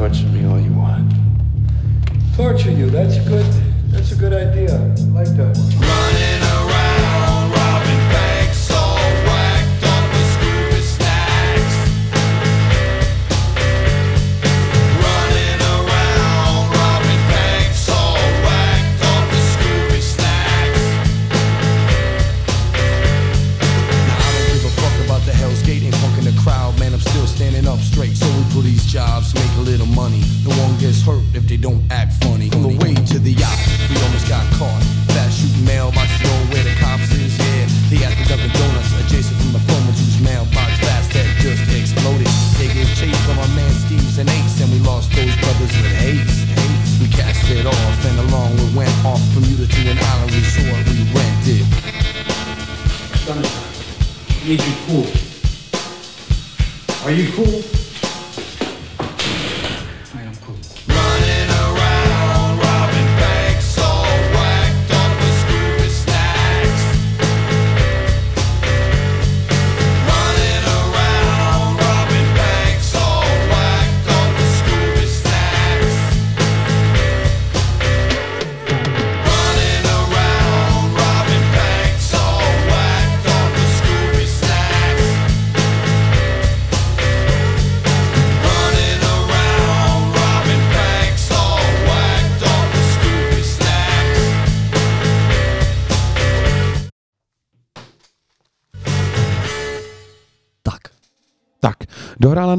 Torture me all you want. Torture you, that's good. That's a good idea. I like that one. Running around,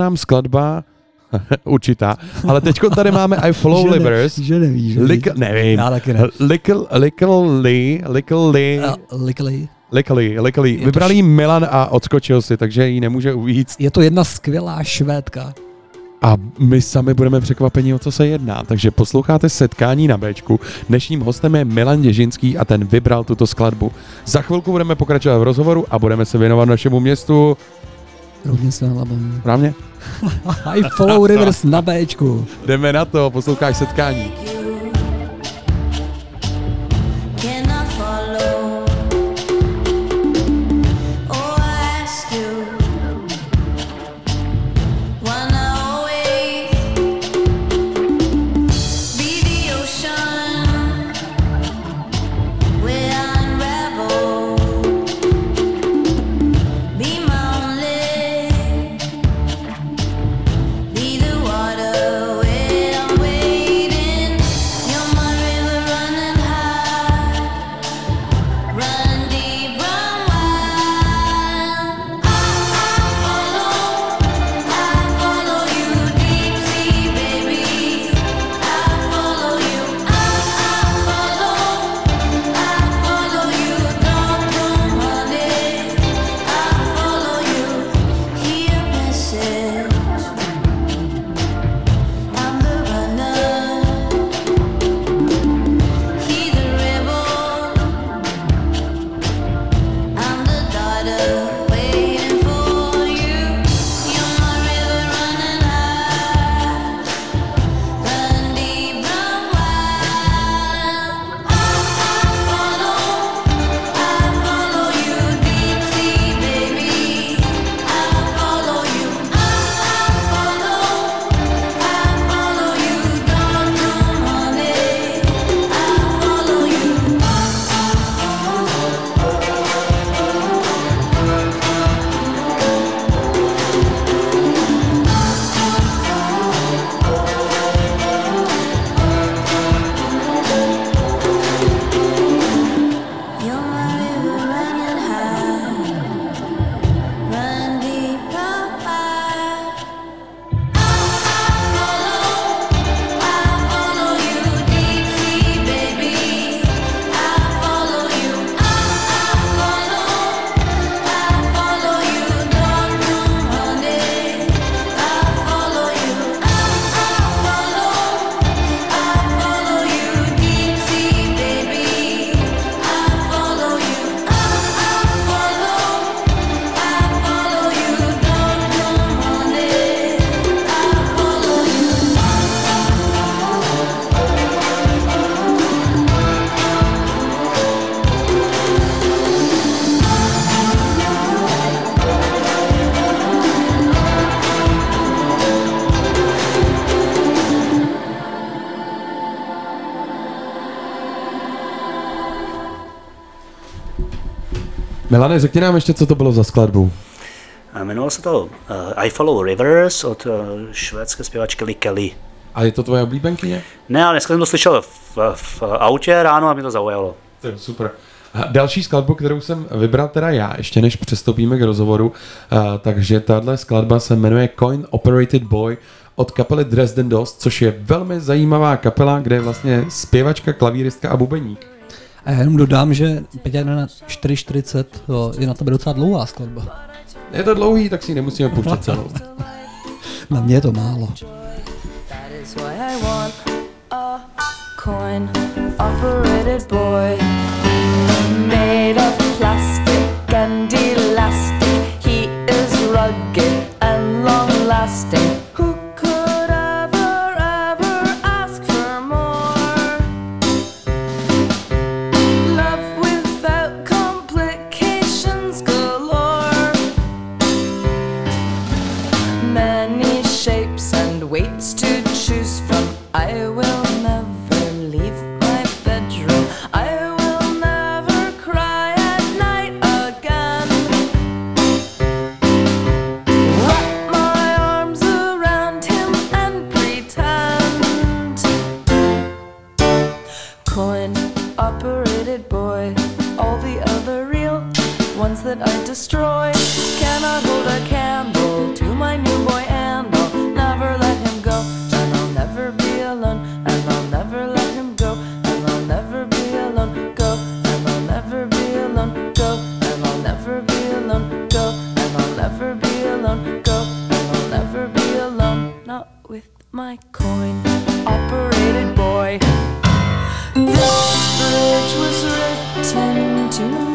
nám skladba určitá, ale teď tady máme I Follow Že ne- Livers. že nevíš, že Lik, nevím. Já taky ne. Likl, likli, likli, Likli. likli, likli. to Vybral jí Milan a odskočil si, takže jí nemůže uvíct. Je to jedna skvělá švédka. A my sami budeme překvapeni, o co se jedná. Takže posloucháte setkání na Bčku. Dnešním hostem je Milan Děžinský a ten vybral tuto skladbu. Za chvilku budeme pokračovat v rozhovoru a budeme se věnovat našemu městu. Rovně se labem. Správně? I follow Rivers na Bčku. Jdeme na to, posloucháš setkání. Milane, řekni nám ještě, co to bylo za skladbu. Jmenovalo se to uh, I Follow Rivers od uh, švédské zpěvačky Lee Kelly. A je to tvoje oblíbenkyně? Ne, ale dneska jsem to slyšel v, v autě ráno a mě to zaujalo. To je super. A Další skladbu, kterou jsem vybral teda já, ještě než přestoupíme k rozhovoru, uh, takže tahle skladba se jmenuje Coin Operated Boy od kapely Dresden Dolls, což je velmi zajímavá kapela, kde je vlastně zpěvačka, klavíristka a bubeník. A já jenom dodám, že Peťa na 4.40 to je na tebe docela dlouhá skladba. Je to dlouhý, tak si ji nemusíme pouštět celou. Na mě je to málo. That is why I want a coin operated boy made of plastic and elastic. He is rugged and long lasting. My coin operated boy. This bridge was written to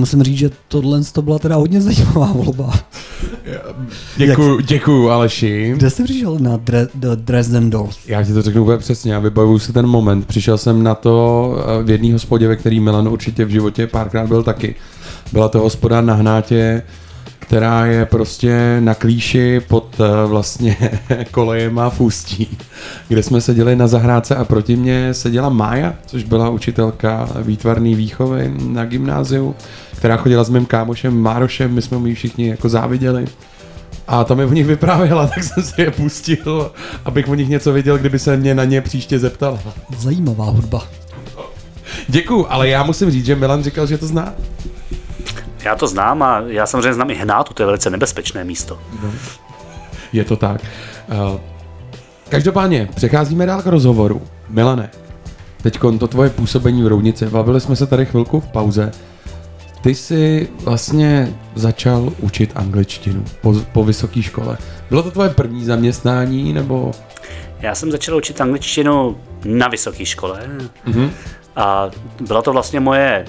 nemusím říct, že tohle to byla teda hodně zajímavá volba. Děkuju, děkuju Aleši. Kde jsi přišel na Dre- Dresden Dolls? Já ti to řeknu úplně přesně, já vybavuju si ten moment. Přišel jsem na to eh, v jedné hospodě, ve který Milan určitě v životě párkrát byl taky. Byla to hospoda na Hnátě, která je prostě na klíši pod eh, vlastně kolejema v Ústí, kde jsme seděli na zahrádce a proti mně seděla Mája, což byla učitelka výtvarné výchovy na gymnáziu, která chodila s mým kámošem Márošem, my jsme mu ji všichni jako záviděli. A tam mi o nich vyprávěla, tak jsem si je pustil, abych o nich něco věděl, kdyby se mě na ně příště zeptal. Zajímavá hudba. Děkuju, ale já musím říct, že Milan říkal, že to zná. Já to znám a já samozřejmě znám i Hnátu, to je velice nebezpečné místo. Je to tak. Uh, každopádně, přecházíme dál k rozhovoru. Milane, teď to tvoje působení v Roudnici. Bavili jsme se tady chvilku v pauze. Ty jsi vlastně začal učit angličtinu po, po vysoké škole. Bylo to tvoje první zaměstnání, nebo... Já jsem začal učit angličtinu na vysoké škole Mhm. a bylo to vlastně moje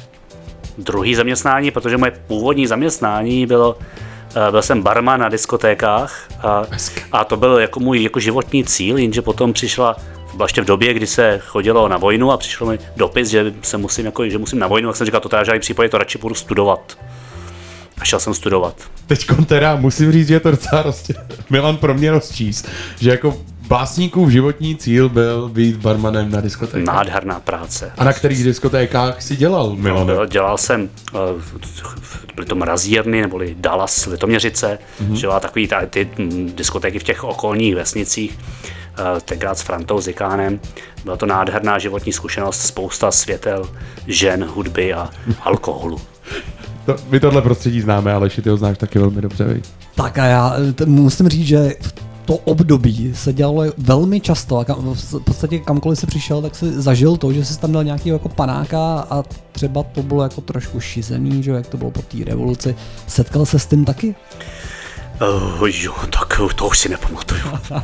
druhé zaměstnání, protože moje původní zaměstnání bylo, eh, byl jsem barman na diskotékách a, a to byl jako můj jako životní cíl, jenže potom přišla to byla ještě v době, kdy se chodilo na vojnu a přišel mi dopis, že se musím, jako, že musím na vojnu, tak jsem říkal, to teda v žádném případě to radši budu studovat. A šel jsem studovat. Teď teda musím říct, že je to docela roz... Milan pro mě rozčíst, že jako básníkův životní cíl byl být barmanem na diskotéce. Nádherná práce. A na kterých diskotékách si dělal, Milane? No, dělal jsem, eh, byly to mrazírny, neboli Dallas, Litoměřice, Mhm. mm-hmm. že byla takový ta, ty mm, diskotéky v těch okolních vesnicích, tenkrát s Frantou Zikánem. Byla to nádherná životní zkušenost, spousta světel, žen, hudby a alkoholu. To, my tohle prostředí známe, ale ty ho znáš taky velmi dobře, vej. Tak a já t- musím říct, že v to období se dělalo velmi často a kam, v podstatě kamkoliv se přišel, tak si zažil to, že jsi tam dal nějaký jako panáka a třeba to bylo jako trošku šizený, že jo, jak to bylo po té revoluci. Setkal se s tím taky? Uh, jo, tak to už si nepamatuju.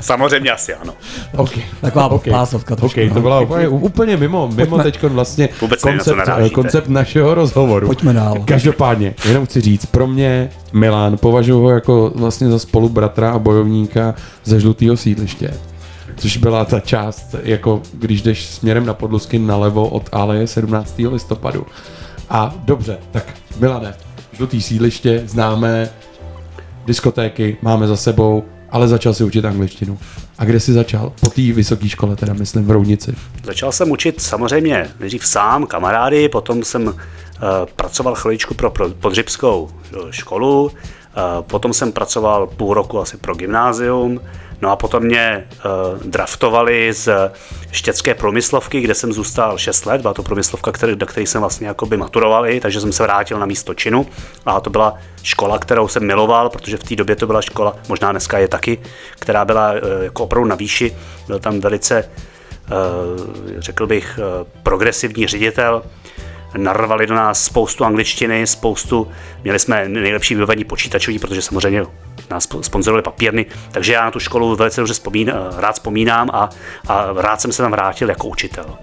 Samozřejmě asi ano. Okay. Taková Okay. pásovka trošku. Okay, to no. byla úplně, úplně mimo, mimo Pojďme. teď vlastně Vůbec na koncept, narážíte. koncept našeho rozhovoru. Pojďme dál. Každopádně, jenom chci říct, pro mě Milan považuji ho jako vlastně za spolubratra a bojovníka ze žlutého sídliště. Což byla ta část, jako když jdeš směrem na Podlusky nalevo od Aleje 17. listopadu. A dobře, tak Milane, žlutý sídliště, známe, diskotéky máme za sebou, ale začal si učit angličtinu. A kde jsi začal? Po té vysoké škole, teda myslím, v Roudnici. Začal jsem učit samozřejmě nejdřív sám, kamarády, potom jsem uh, pracoval chviličku pro, pro eh, školu, uh, potom jsem pracoval půl roku asi pro gymnázium, no a potom mě uh, draftovali z štětské průmyslovky, kde jsem zůstal 6 let, byla to průmyslovka, který, do které jsem vlastně jakoby maturoval takže jsem se vrátil na místo činu. A to byla škola, kterou jsem miloval, protože v té době to byla škola, možná dneska je taky, která byla uh, jako opravdu na výši, byl tam velice eh, řekl bych, eh, progresivní ředitel. Narvali do nás spoustu angličtiny, spoustu, měli jsme nejlepší vybavení počítačový, protože samozřejmě nás spo- sponzorovali papírny, takže já na tu školu velice dobře vzpomín, eh, rád vzpomínám a, a rád jsem se tam vrátil jako učitel.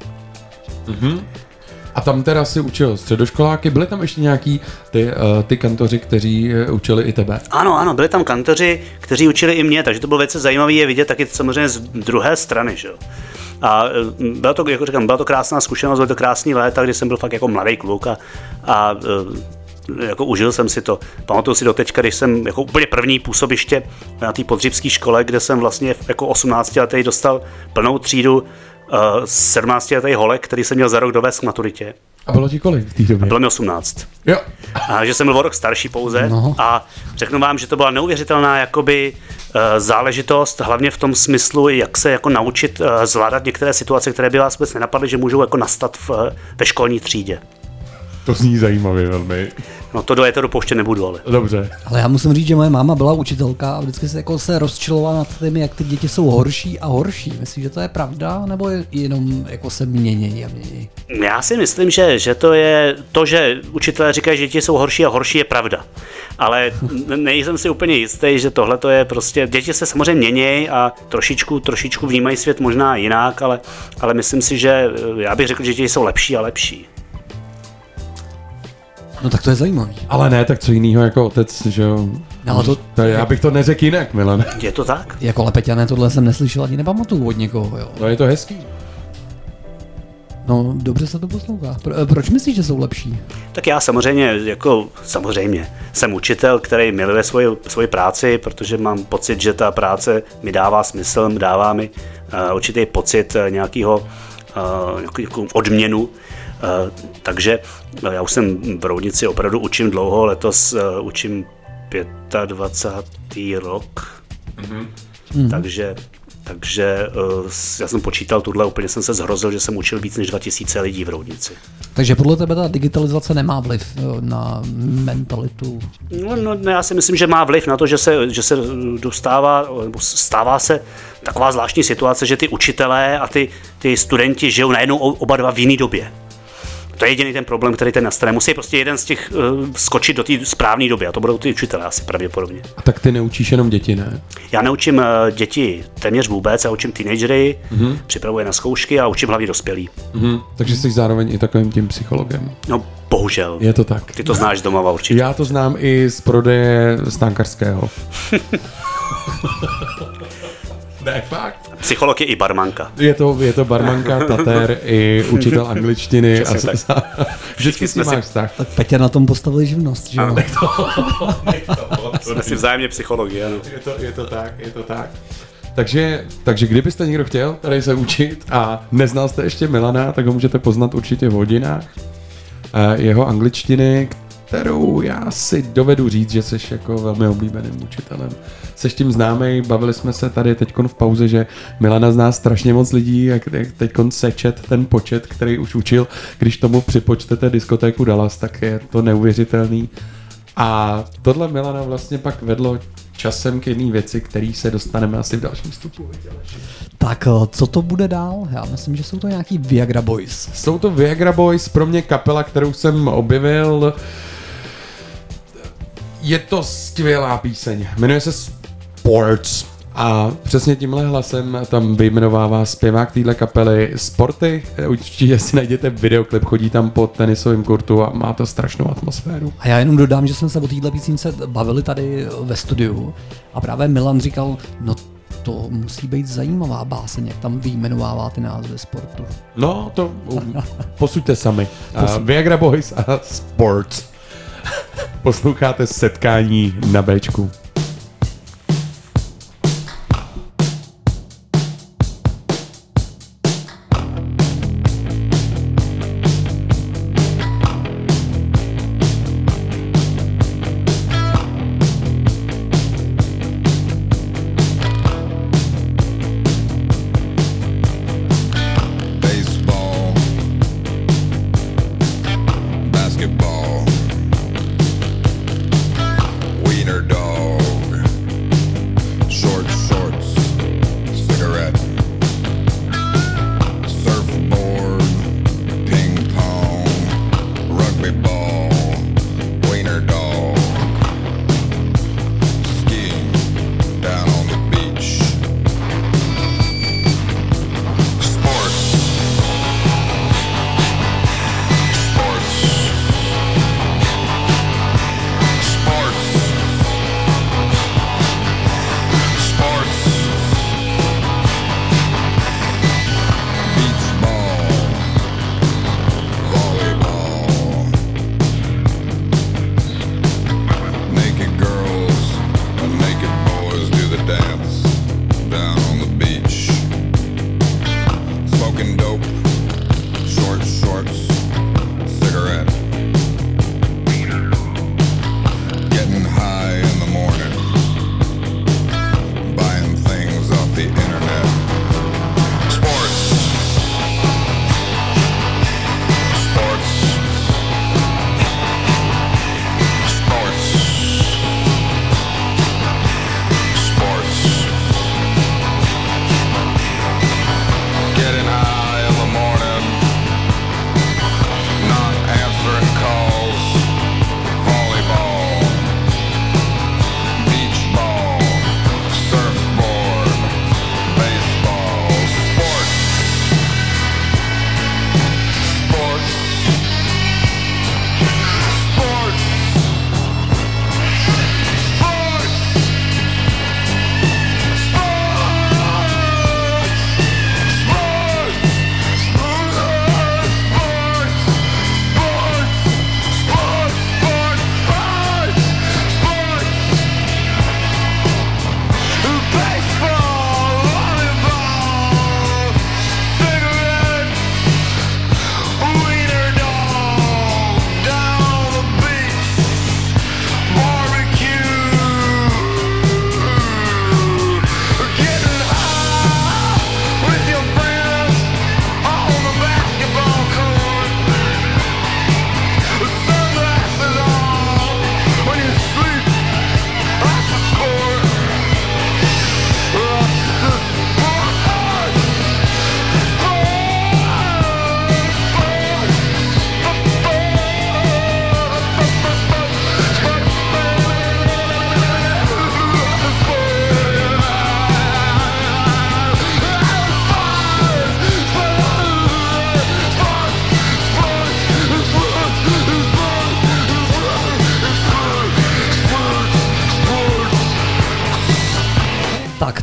Mhm. A tam teda si učil středoškoláky, byly tam ještě nějaký ty, uh, ty kantoři, kteří uh, učili i tebe? Ano, ano, byli tam kantoři, kteří učili i mě, takže to bylo velice zajímavé je vidět taky samozřejmě z druhé strany. Že? jo. A eh, byla to, jako říkám, byla to krásná zkušenost, byly to krásný léta, kdy jsem byl fakt jako mladý kluk a, a eh, jako užil jsem si to. Pamatuju si do teďka, když jsem jako úplně první působiště na té podřibské škole, kde jsem vlastně jako 18 letý dostal plnou třídu uh, 17 letý holek, který jsem měl za rok dovést k maturitě. A bylo ti kolik v té době? A bylo mi 18. Jo. A že jsem byl o rok starší pouze. No. A řeknu vám, že to byla neuvěřitelná jakoby eh, záležitost, hlavně v tom smyslu, jak se jako naučit eh, zvládat některé situace, které by vás vůbec nenapadly, že můžou jako nastat v, eh, ve školní třídě. To zní zajímavě velmi. No to do éteru pouštět nebudu, ale. Dobře. Ale já musím říct, že moje máma byla učitelka a vždycky se, jako se rozčilovala nad tím, jak ty děti jsou horší a horší. Myslíš, že to je pravda, nebo je jenom jako se měnějí a měnějí? Já si myslím, že, že to je to, že učitelé říkají, že děti jsou horší a horší, je pravda. Ale nejsem si úplně jistý, že tohle to je prostě, děti se samozřejmě měnějí a trošičku, trošičku vnímají svět možná jinak, ale, ale myslím si, že eh, já bych řekl, že děti jsou lepší a lepší. No tak to je zajímavý. Ale ne, tak co jiného jako otec, že jo? No, ale to- to, já bych to neřekl jinak, Milan. Je to tak? Jako Lepeťané, tohle jsem neslyšel ani nepamatuju od někoho, jo. No je to hezký. No, dobře se to poslouchá. Pro, eh, proč myslíš, že jsou lepší? Tak já samozřejmě, jako samozřejmě, jsem učitel, který miluje svoji, svoji práci, protože mám pocit, že ta práce mi dává smysl, dává mi uh, určitý pocit uh, nějakého uh, nějakou odměnu. Uh, takže uh, já už jsem v Roudnici opravdu učím dlouho, letos uh, učím 25. rok, Mhm. Mhm. takže takže uh, já jsem počítal tuhle, úplně jsem se zhrozil, že jsem učil víc než 2000 lidí v Roudnici. Takže podle tebe ta digitalizace nemá vliv eh, na mentalitu. No, no, no, já si myslím, že má vliv na to, že se, že se dostává, nebo stává se taková zvláštní situace, že ty učitelé a ty, ty studenti žijou najednou oba dva v jiné době. To je jediný ten problém, který ten nastane. Musí prostě jeden z těch uh, skočit do té správné doby a to budou ty učitelé asi pravděpodobně. A tak ty neučíš jenom děti, ne? Já neučím uh, děti téměř vůbec, já učím teenagery, Mhm. připravuji na zkoušky a učím hlavně dospělí. Mhm. Takže jsi zároveň i takovým tím psychologem. No, bohužel. Je to tak. Ty to znáš z domova určitě. Já to znám i z prodeje stánkarského. ne, fakt. Psycholog je i barmanka. Je to, je to barmanka, tater i učitel angličtiny. Přesně a, tak. vždycky s ním jsme si- máš vztah. Tak Petě na tom postavili živnost, že jo? Jsme si vzájemně psychologi, ano. Je to, je to tak, je to tak. Takže, takže kdybyste někdo chtěl tady se učit a neznal jste ještě Milana, tak ho můžete poznat určitě v hodinách eh, jeho angličtiny, kterou já si dovedu říct, že jsi jako velmi oblíbeným učitelem. Seš tím známý, bavili jsme se tady teď v pauze, že Milana zná strašně moc lidí, jak, jak teď sečet ten počet, který už učil. Když tomu připočtete diskotéku Dallas, tak je to neuvěřitelný. A tohle Milana vlastně pak vedlo časem k jedné věci, který se dostaneme asi v dalším stupu. Tak eh, co to bude dál? Já myslím, že jsou to nějaký Viagra Boys. Jsou to Viagra Boys, pro mě kapela, kterou jsem objevil. Je to skvělá píseň. Jmenuje se Sports. A přesně tímhle hlasem tam vyjmenovává zpěvák téhle kapely Sporty. Určitě si najděte videoklip, chodí tam po tenisovém kurtu a má to strašnou atmosféru. A já jenom dodám, že jsme se o téhle písnice bavili tady ve studiu a právě Milan říkal, no to musí být zajímavá báseň, jak tam vyjmenovává ty názvy sportu. No, to posuďte sami. Posuď. Viagra Boys a Sports. Posloucháte setkání na Bčku.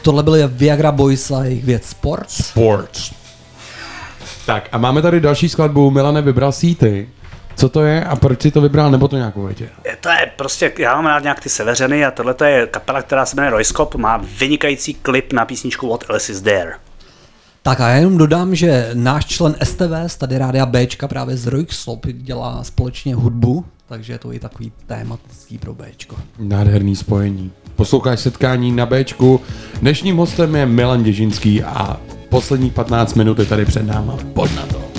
Tohle byly Viagra Boys a jejich věc Sports. Sports. Tak a máme tady další skladbu. Milane vybral si ty. Co to je a proč si to vybral, nebo to nějakou větě? To je prostě, já mám rád nějak ty seveřeny a tohle je kapela, která se jmenuje Royskop, má vynikající klip na písničku What Else is There. Tak a já jenom dodám, že náš člen STV, tady Rádia Bčka právě z Rojkslop dělá společně hudbu, takže je to i takový tématický pro Bčko. Nádherný spojení. Posloucháš setkání na Bčku. Dnešním hostem je Milan Děžinský a poslední 15 minut je tady před náma. Pojď na to.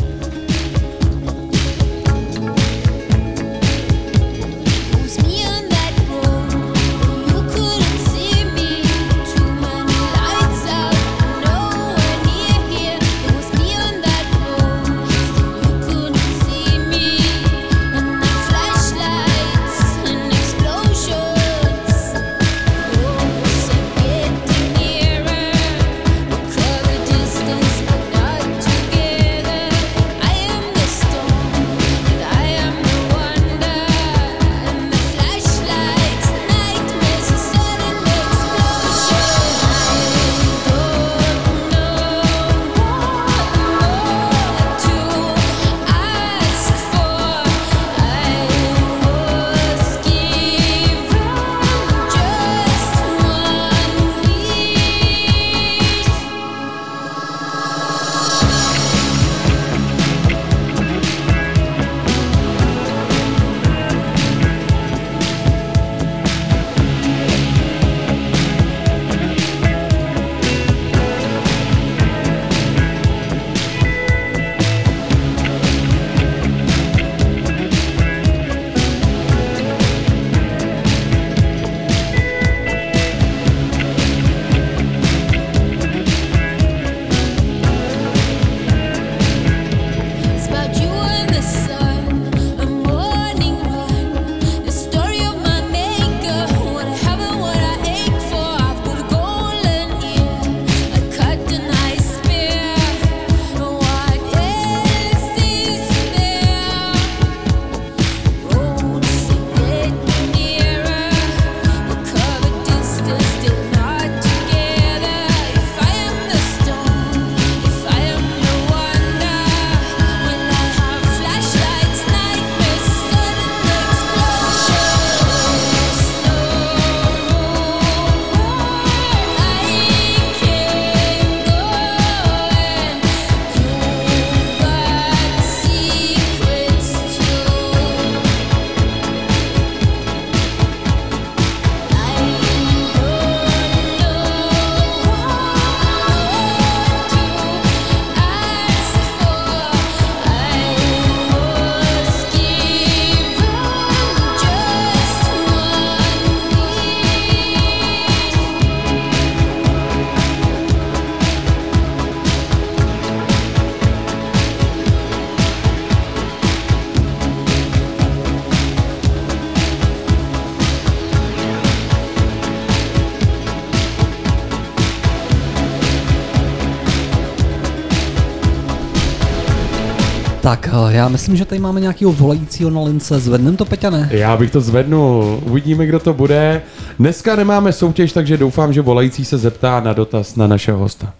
Já myslím, že tady máme nějakého volajícího na lince. Zvednem to, Peťa, ne? Já bych to zvednul. Uvidíme, kdo to bude. Dneska nemáme soutěž, takže doufám, že volající se zeptá na dotaz na našeho hosta.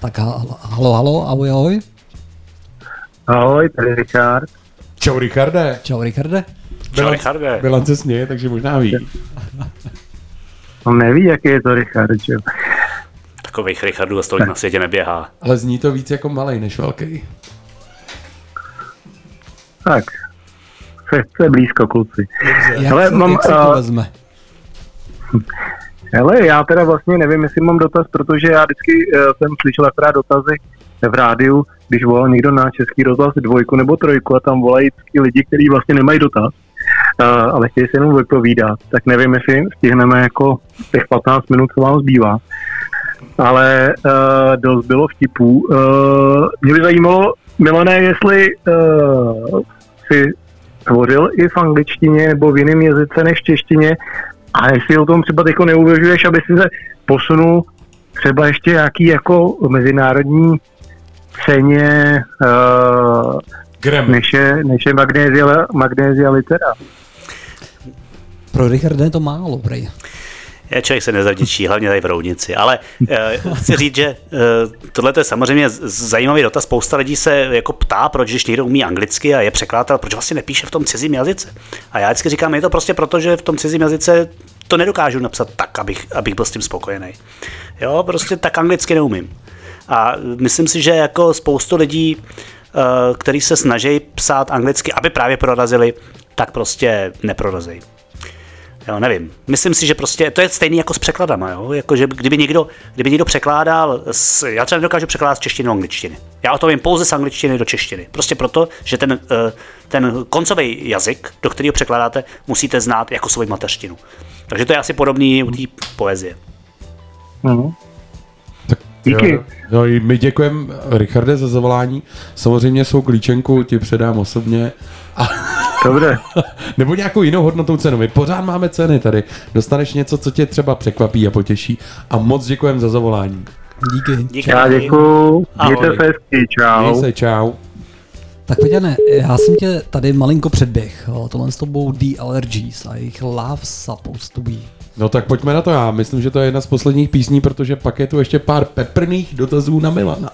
Tak ha- halo, halo, ahoj, ahoj. Ahoj, tady Richard. Čau, Richarde. Čau, Richarde. Čau, Richarde. Milan se směje, takže možná ví. On neví, jaký je to Richard, že? jo? Takových Richardů a na světě neběhá. Ale zní to víc jako malej než velký. Tak, se, se blízko, kluci. Hele, se, mám, jak se to a- vezme? Hele, já teda vlastně nevím, jestli mám dotaz, protože já vždycky uh, jsem slyšel akorát dotazy v rádiu, když volal někdo na český rozhlas dvojku nebo trojku a tam volají lidi, kteří vlastně nemají dotaz, uh, ale chtějí se jenom vypovídat, tak nevím, jestli stihneme jako těch 15 minut, co vám zbývá. Ale uh, dost bylo vtipů. Uh, mě by zajímalo, Milané, jestli uh, si tvořil i v angličtině nebo v jiném jazyce než v češtině a jestli o tom třeba jako neuvažuješ, aby si se posunul třeba ještě nějaký jako mezinárodní ceně uh, než je, než je magnézia, magnézia litera. Pro Richarda je to málo, prej. Je, člověk se nezavděčí, hlavně tady v Roudnici. Ale uh, chci říct, že uh, tohle je samozřejmě zajímavý dotaz. Spousta lidí se jako ptá, proč když někdo umí anglicky a je překladatel, proč vlastně nepíše v tom cizím jazyce. A já vždycky říkám, je to prostě proto, že v tom cizím jazyce to nedokážu napsat tak, abych, abych byl s tím spokojený. Jo, prostě tak anglicky neumím. A myslím si, že jako spoustu lidí, eh, který se snaží psát anglicky, aby právě prorazili, tak prostě neprorazí. Jo, nevím. Myslím si, že prostě to je stejný jako s překladama, jo? Jako, že kdyby někdo, kdyby někdo překládal, z, já třeba nedokážu překládat z češtiny do angličtiny. Já o to vím pouze z angličtiny do češtiny. Prostě proto, že ten, eh, ten koncový jazyk, do kterého překládáte, musíte znát jako svou mateřštinu. Takže to je asi podobný u té poezie. Mhm. Díky. Jo, jo, i my děkujeme, Richarde, za zavolání. Samozřejmě svou klíčenku ti předám osobně. A... Dobře. Nebo nějakou jinou hodnotou cenu. My pořád máme ceny tady. Dostaneš něco, co tě třeba překvapí a potěší. A moc děkujeme za zavolání. Díky. Díky. Já děkuju. Mějte se hezky. Čau. Měj se, čau. Tak Peťane, já jsem tě tady malinko předběh. Tohle s tobou The Allergies a jejich Love Supposed to Be. No tak pojďme na to. Já myslím, že to je jedna z posledních písní, protože pak je tu ještě pár peprných dotazů na Milana.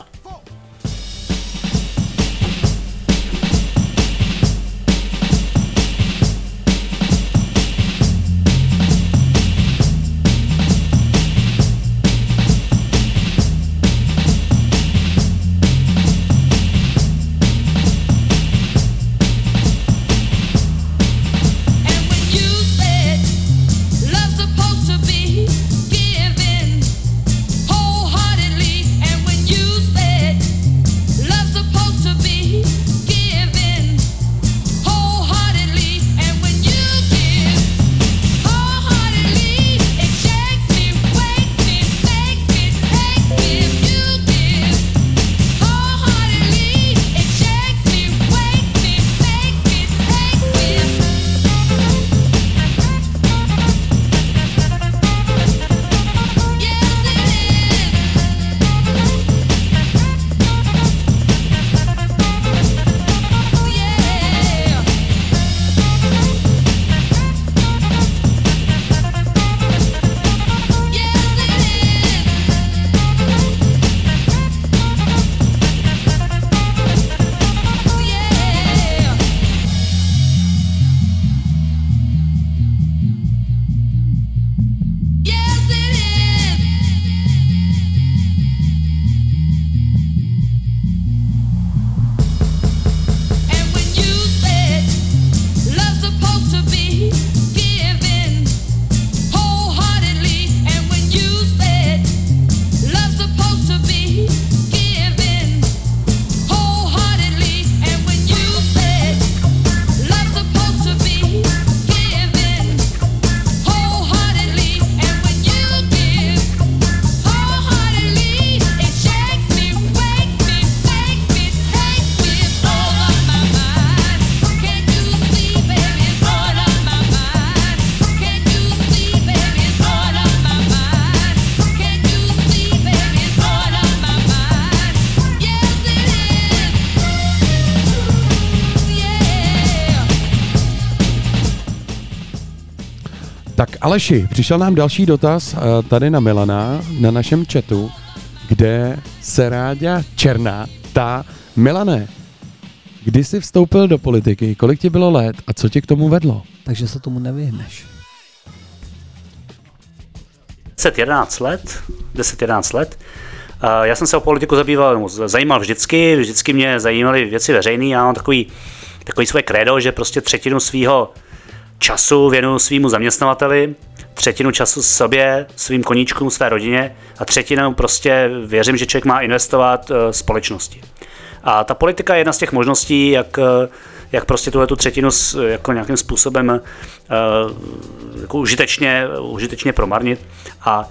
Aleši, přišel nám další dotaz eh, tady na Milana, na našem chatu, kde se Ráďa Černá ta Milane, kdy jsi vstoupil do politiky, kolik ti bylo let a co tě k tomu vedlo? Takže se tomu nevyhneš. 10-11 let, 10-11 let. A Já jsem se o politiku zabýval, zajímal vždycky, vždycky mě zajímaly věci veřejné. Já mám takový, takový svoje krédo, že prostě třetinu svého času věnuju svýmu zaměstnavateli, třetinu času sobě, svým koníčkům, své rodině a třetinu prostě věřím, že člověk má investovat eh, společnosti. A ta politika je jedna z těch možností, jak, eh, jak prostě tuhle tu třetinu jako nějakým způsobem eh, jako užitečně, užitečně promarnit. A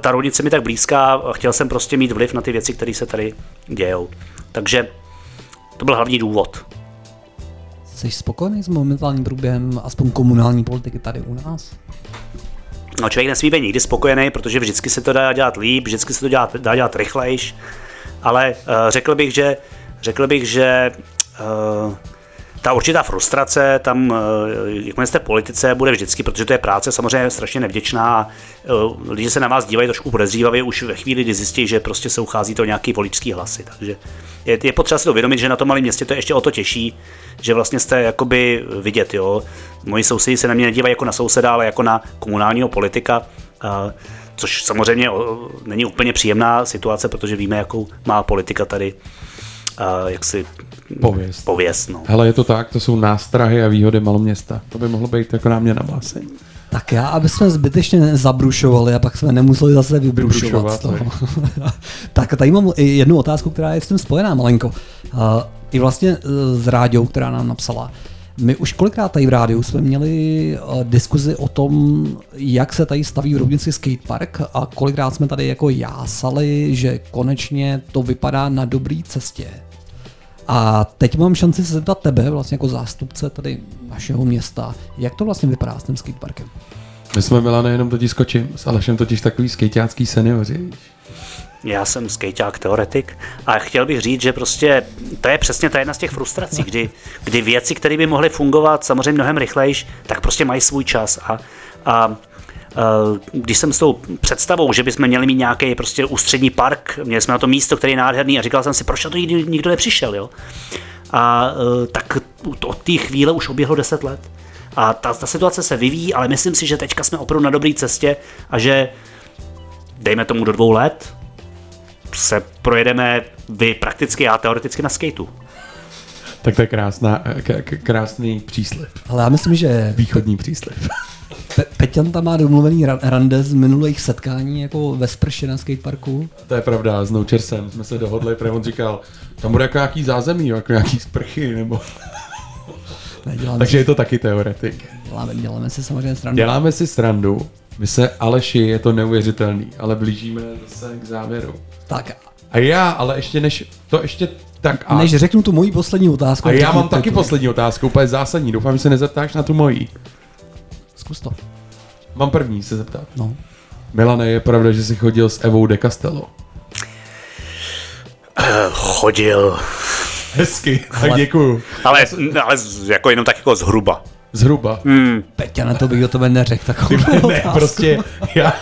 ta rovnice mi tak blízká chtěl jsem prostě mít vliv na ty věci, které se tady dějou. Takže to byl hlavní důvod. Jsi spokojený s momentálním průběhem aspoň komunální politiky tady u nás? No, člověk nesmí být nikdy spokojený, protože vždycky se to dá dělat líp, vždycky se to dá, dá dělat rychlejš, ale uh, řekl bych, že, řekl bych, že uh, ta určitá frustrace tam, eh, jakmile jste politice, bude vždycky, protože to je práce samozřejmě strašně nevděčná eh, lidi se na vás dívají trošku podezřívavě už ve chvíli, kdy zjistí, že prostě se uchází to nějaký voličský hlasy. Takže je, je potřeba si to uvědomit, že na tom malém městě to je ještě o to těžší, že vlastně jste jakoby vidět, jo. Moji sousedi se na mě nedívají jako na souseda, ale jako na komunálního politika, což samozřejmě není úplně příjemná situace, protože víme, jakou má politika tady a, jaksi Pověst. pověst no. Hele, je to tak, to jsou nástrahy a výhody maloměsta. To by mohlo být jako námě na báseň. Tak já, aby jsme zbytečně nezabrušovali a pak jsme nemuseli zase vybrušovat. z toho. tak tady mám i jednu otázku, která je s tím spojená malenko. Uh, I vlastně uh, s Ráďou, která nám napsala. My už kolikrát tady v rádiu jsme měli uh, diskuzi o tom, jak se tady staví v Roudnici skatepark a kolikrát jsme tady jako jásali, že konečně to vypadá na dobré cestě. A teď mám šanci se zeptat tebe, vlastně jako zástupce tady našeho města, jak to vlastně vypadá s tím skateparkem? My jsme Milane jenom totiž skočím, s Alešem totiž takový skejťácký seniori. Já jsem skejťák teoretik a chtěl bych říct, že prostě to je přesně ta jedna z těch frustrací, kdy, kdy věci, které by mohly fungovat samozřejmě mnohem rychlejš, tak prostě mají svůj čas a a když jsem s tou představou, že bychom měli mít nějaký prostě ústřední park, měli jsme na to místo, který je nádherný a říkal jsem si, proč na to nikdy nikdo nepřišel, jo? A eh, tak od té chvíle už oběhlo 10 let. A ta, ta situace se vyvíjí, ale myslím si, že teďka jsme opravdu na dobré cestě a že dejme tomu do dvou let se projedeme vy prakticky, já teoreticky na skateu. Tak to je krásná, k- k- krásný příslip. Ale já myslím, že Východní příslip. Pe- Peťan tam má domluvený ra- rande z minulých setkání jako ve sprše na skateparku. To je pravda, s Noučersem jsme se dohodli, protože on říkal, tam bude jako nějaký zázemí, jako nějaký sprchy, nebo... Neděláme Takže si, je to taky teoretik. děláme, děláme si samozřejmě srandu. Děláme si srandu, my se Aleši, je to neuvěřitelný, ale blížíme zase k závěru. Tak, A já, ale ještě než, to ještě tak a... než řeknu tu moji poslední otázku. a já mám taky poslední otázku, úplně zásadní, doufám, že se nezeptáš na tu mojí. Zkus to. Mám první se zeptat. No. Milane, je pravda, že jsi chodil s Evou de Castello? Chodil. Hezky, tak Ale- děkuju. Ale, ale jako jenom tak jako zhruba. Zhruba. Hmm. Peťa, na to bych do tebe neřekl takovou ne, otázku. prostě, já...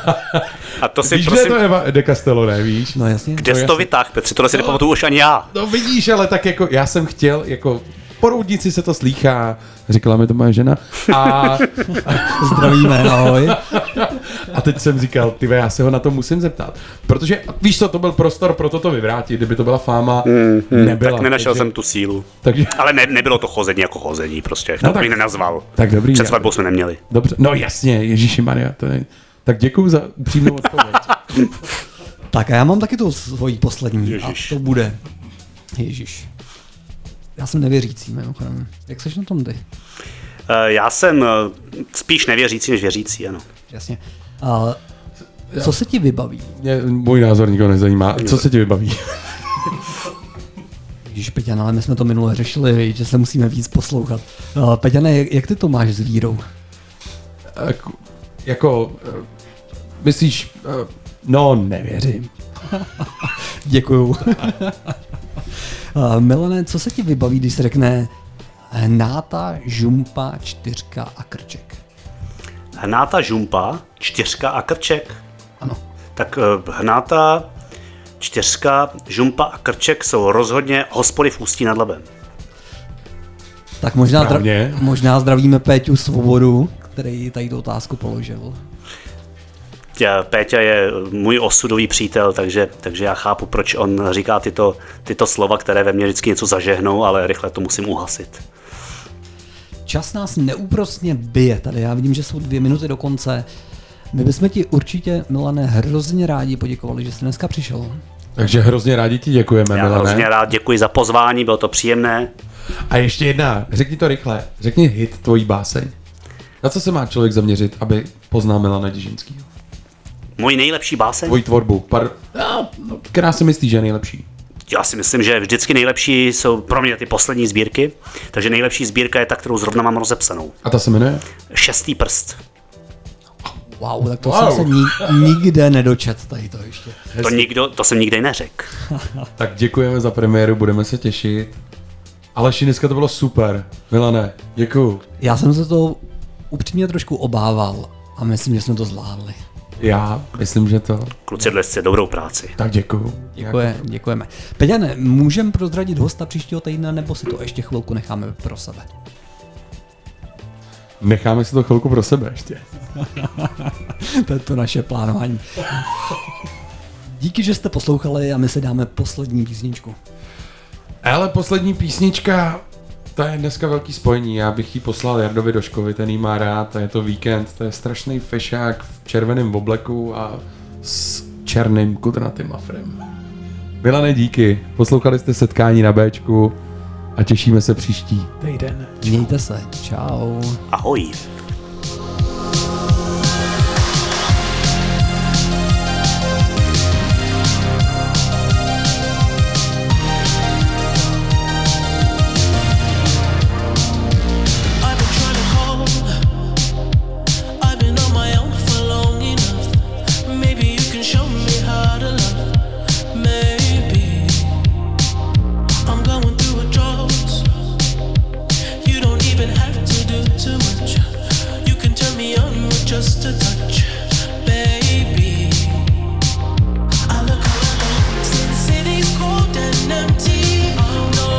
A to si Víš, kde prosím, je to Eva de Castello, ne, víš? No jasně. kde jsi No, to jasně. vytáhl, Petře, tohle si nepamatuju už ani já. No vidíš, ale tak jako, já jsem chtěl, jako, po roudnici se to slýchá, říkala mi to moje žena. A, Zdravíme, ahoj. a teď jsem říkal, ty já se ho na to musím zeptat. Protože, víš co, to byl prostor pro toto vyvrátit, kdyby to byla fáma, nebyla. tak nenašel takže, jsem tu sílu. Takže, Ale ne, nebylo to chození jako chození, prostě. No to tak- bych nenazval. tak dobrý. Před svatbou jsme neměli. Dobře, no jasně, Ježíši Maria, to je... Tak děkuju za upřímnou odpověď. Tak a já mám taky tu svoji poslední. Ježiš. A to bude. Ježíš. Já jsem nevěřící, mimochodem. Jak seš na tom ty? Eh, Já jsem eh, spíš nevěřící než věřící, ano. Jasně. A co se ti vybaví? Mě, můj názor nikoho nezajímá. Co se ti vybaví? Ježíš, Peťan, ale my jsme to minule řešili, že se musíme víc poslouchat. Uh, Peťane, jak, jak ty to máš s vírou? Jako, jako eh, myslíš, eh, no nevěřím. Děkuju. uh, Milane, co se ti vybaví, když se řekne hnáta, žumpa, čtyřka a krček? Hnáta žumpa, čtyřka a krček. Ano. Tak eh, hnáta, čtyřka, žumpa a krček jsou rozhodně hospody v Ústí nad Labem. Tak možná, zdra- možná zdravíme Péťu Svobodu, který tady tu otázku položil. Tě- Péťa je můj osudový přítel, takže, takže já chápu, proč on říká tyto, tyto slova, které ve mně vždycky něco zažehnou, ale rychle to musím uhasit. Čas nás neúprostně bije tady. Já vidím, že jsou dvě minuty do konce. My bychom ti určitě, Milane, hrozně rádi poděkovali, že jsi dneska přišel. Takže hrozně rádi ti děkujeme, Já Milane. hrozně rád děkuji za pozvání, bylo to příjemné. A ještě jedna, řekni to rychle. Řekni hit tvojí báseň. Na co se má člověk zaměřit, aby poznal Milana Děžinského? Můj nejlepší báseň? Tvoji tvorbu, par... no, no, která si myslíš, že je nejlepší? Já si myslím, že vždycky nejlepší jsou pro mě ty poslední sbírky, takže nejlepší sbírka je ta, kterou zrovna mám rozepsanou. A ta se jmenuje? Šestý prst. Wow, tak to Wow. jsem se ni- nikde nedočet tady to ještě. To, nikdo, to jsem nikdy neřekl. Tak děkujeme za premiéru, budeme se těšit. Aleši, dneska to bylo super. Milane, děkuju. Já jsem se to upřímně trošku obával a myslím, že jsme to zvládli. Já myslím, že to. Kluci dnes dobrou práci. Tak děkuju. Děkuje, děkujeme. Peťane, můžeme prozradit hosta příštího týdne, nebo si to ještě chvilku necháme pro sebe? Necháme si to chvilku pro sebe ještě. to je to naše plánování. Díky, že jste poslouchali a my si dáme poslední písničku. Ale poslední písnička, to je dneska velký spojení. Já bych ji poslal Jardovi Doškovi, ten jí má rád, a je to víkend, to je strašný fešák v červeném obleku a s černým kudrnatým afrem. Milane, díky. Poslouchali jste setkání na Bčku a těšíme se příští týden. Mějte se. Čau. Ahoj.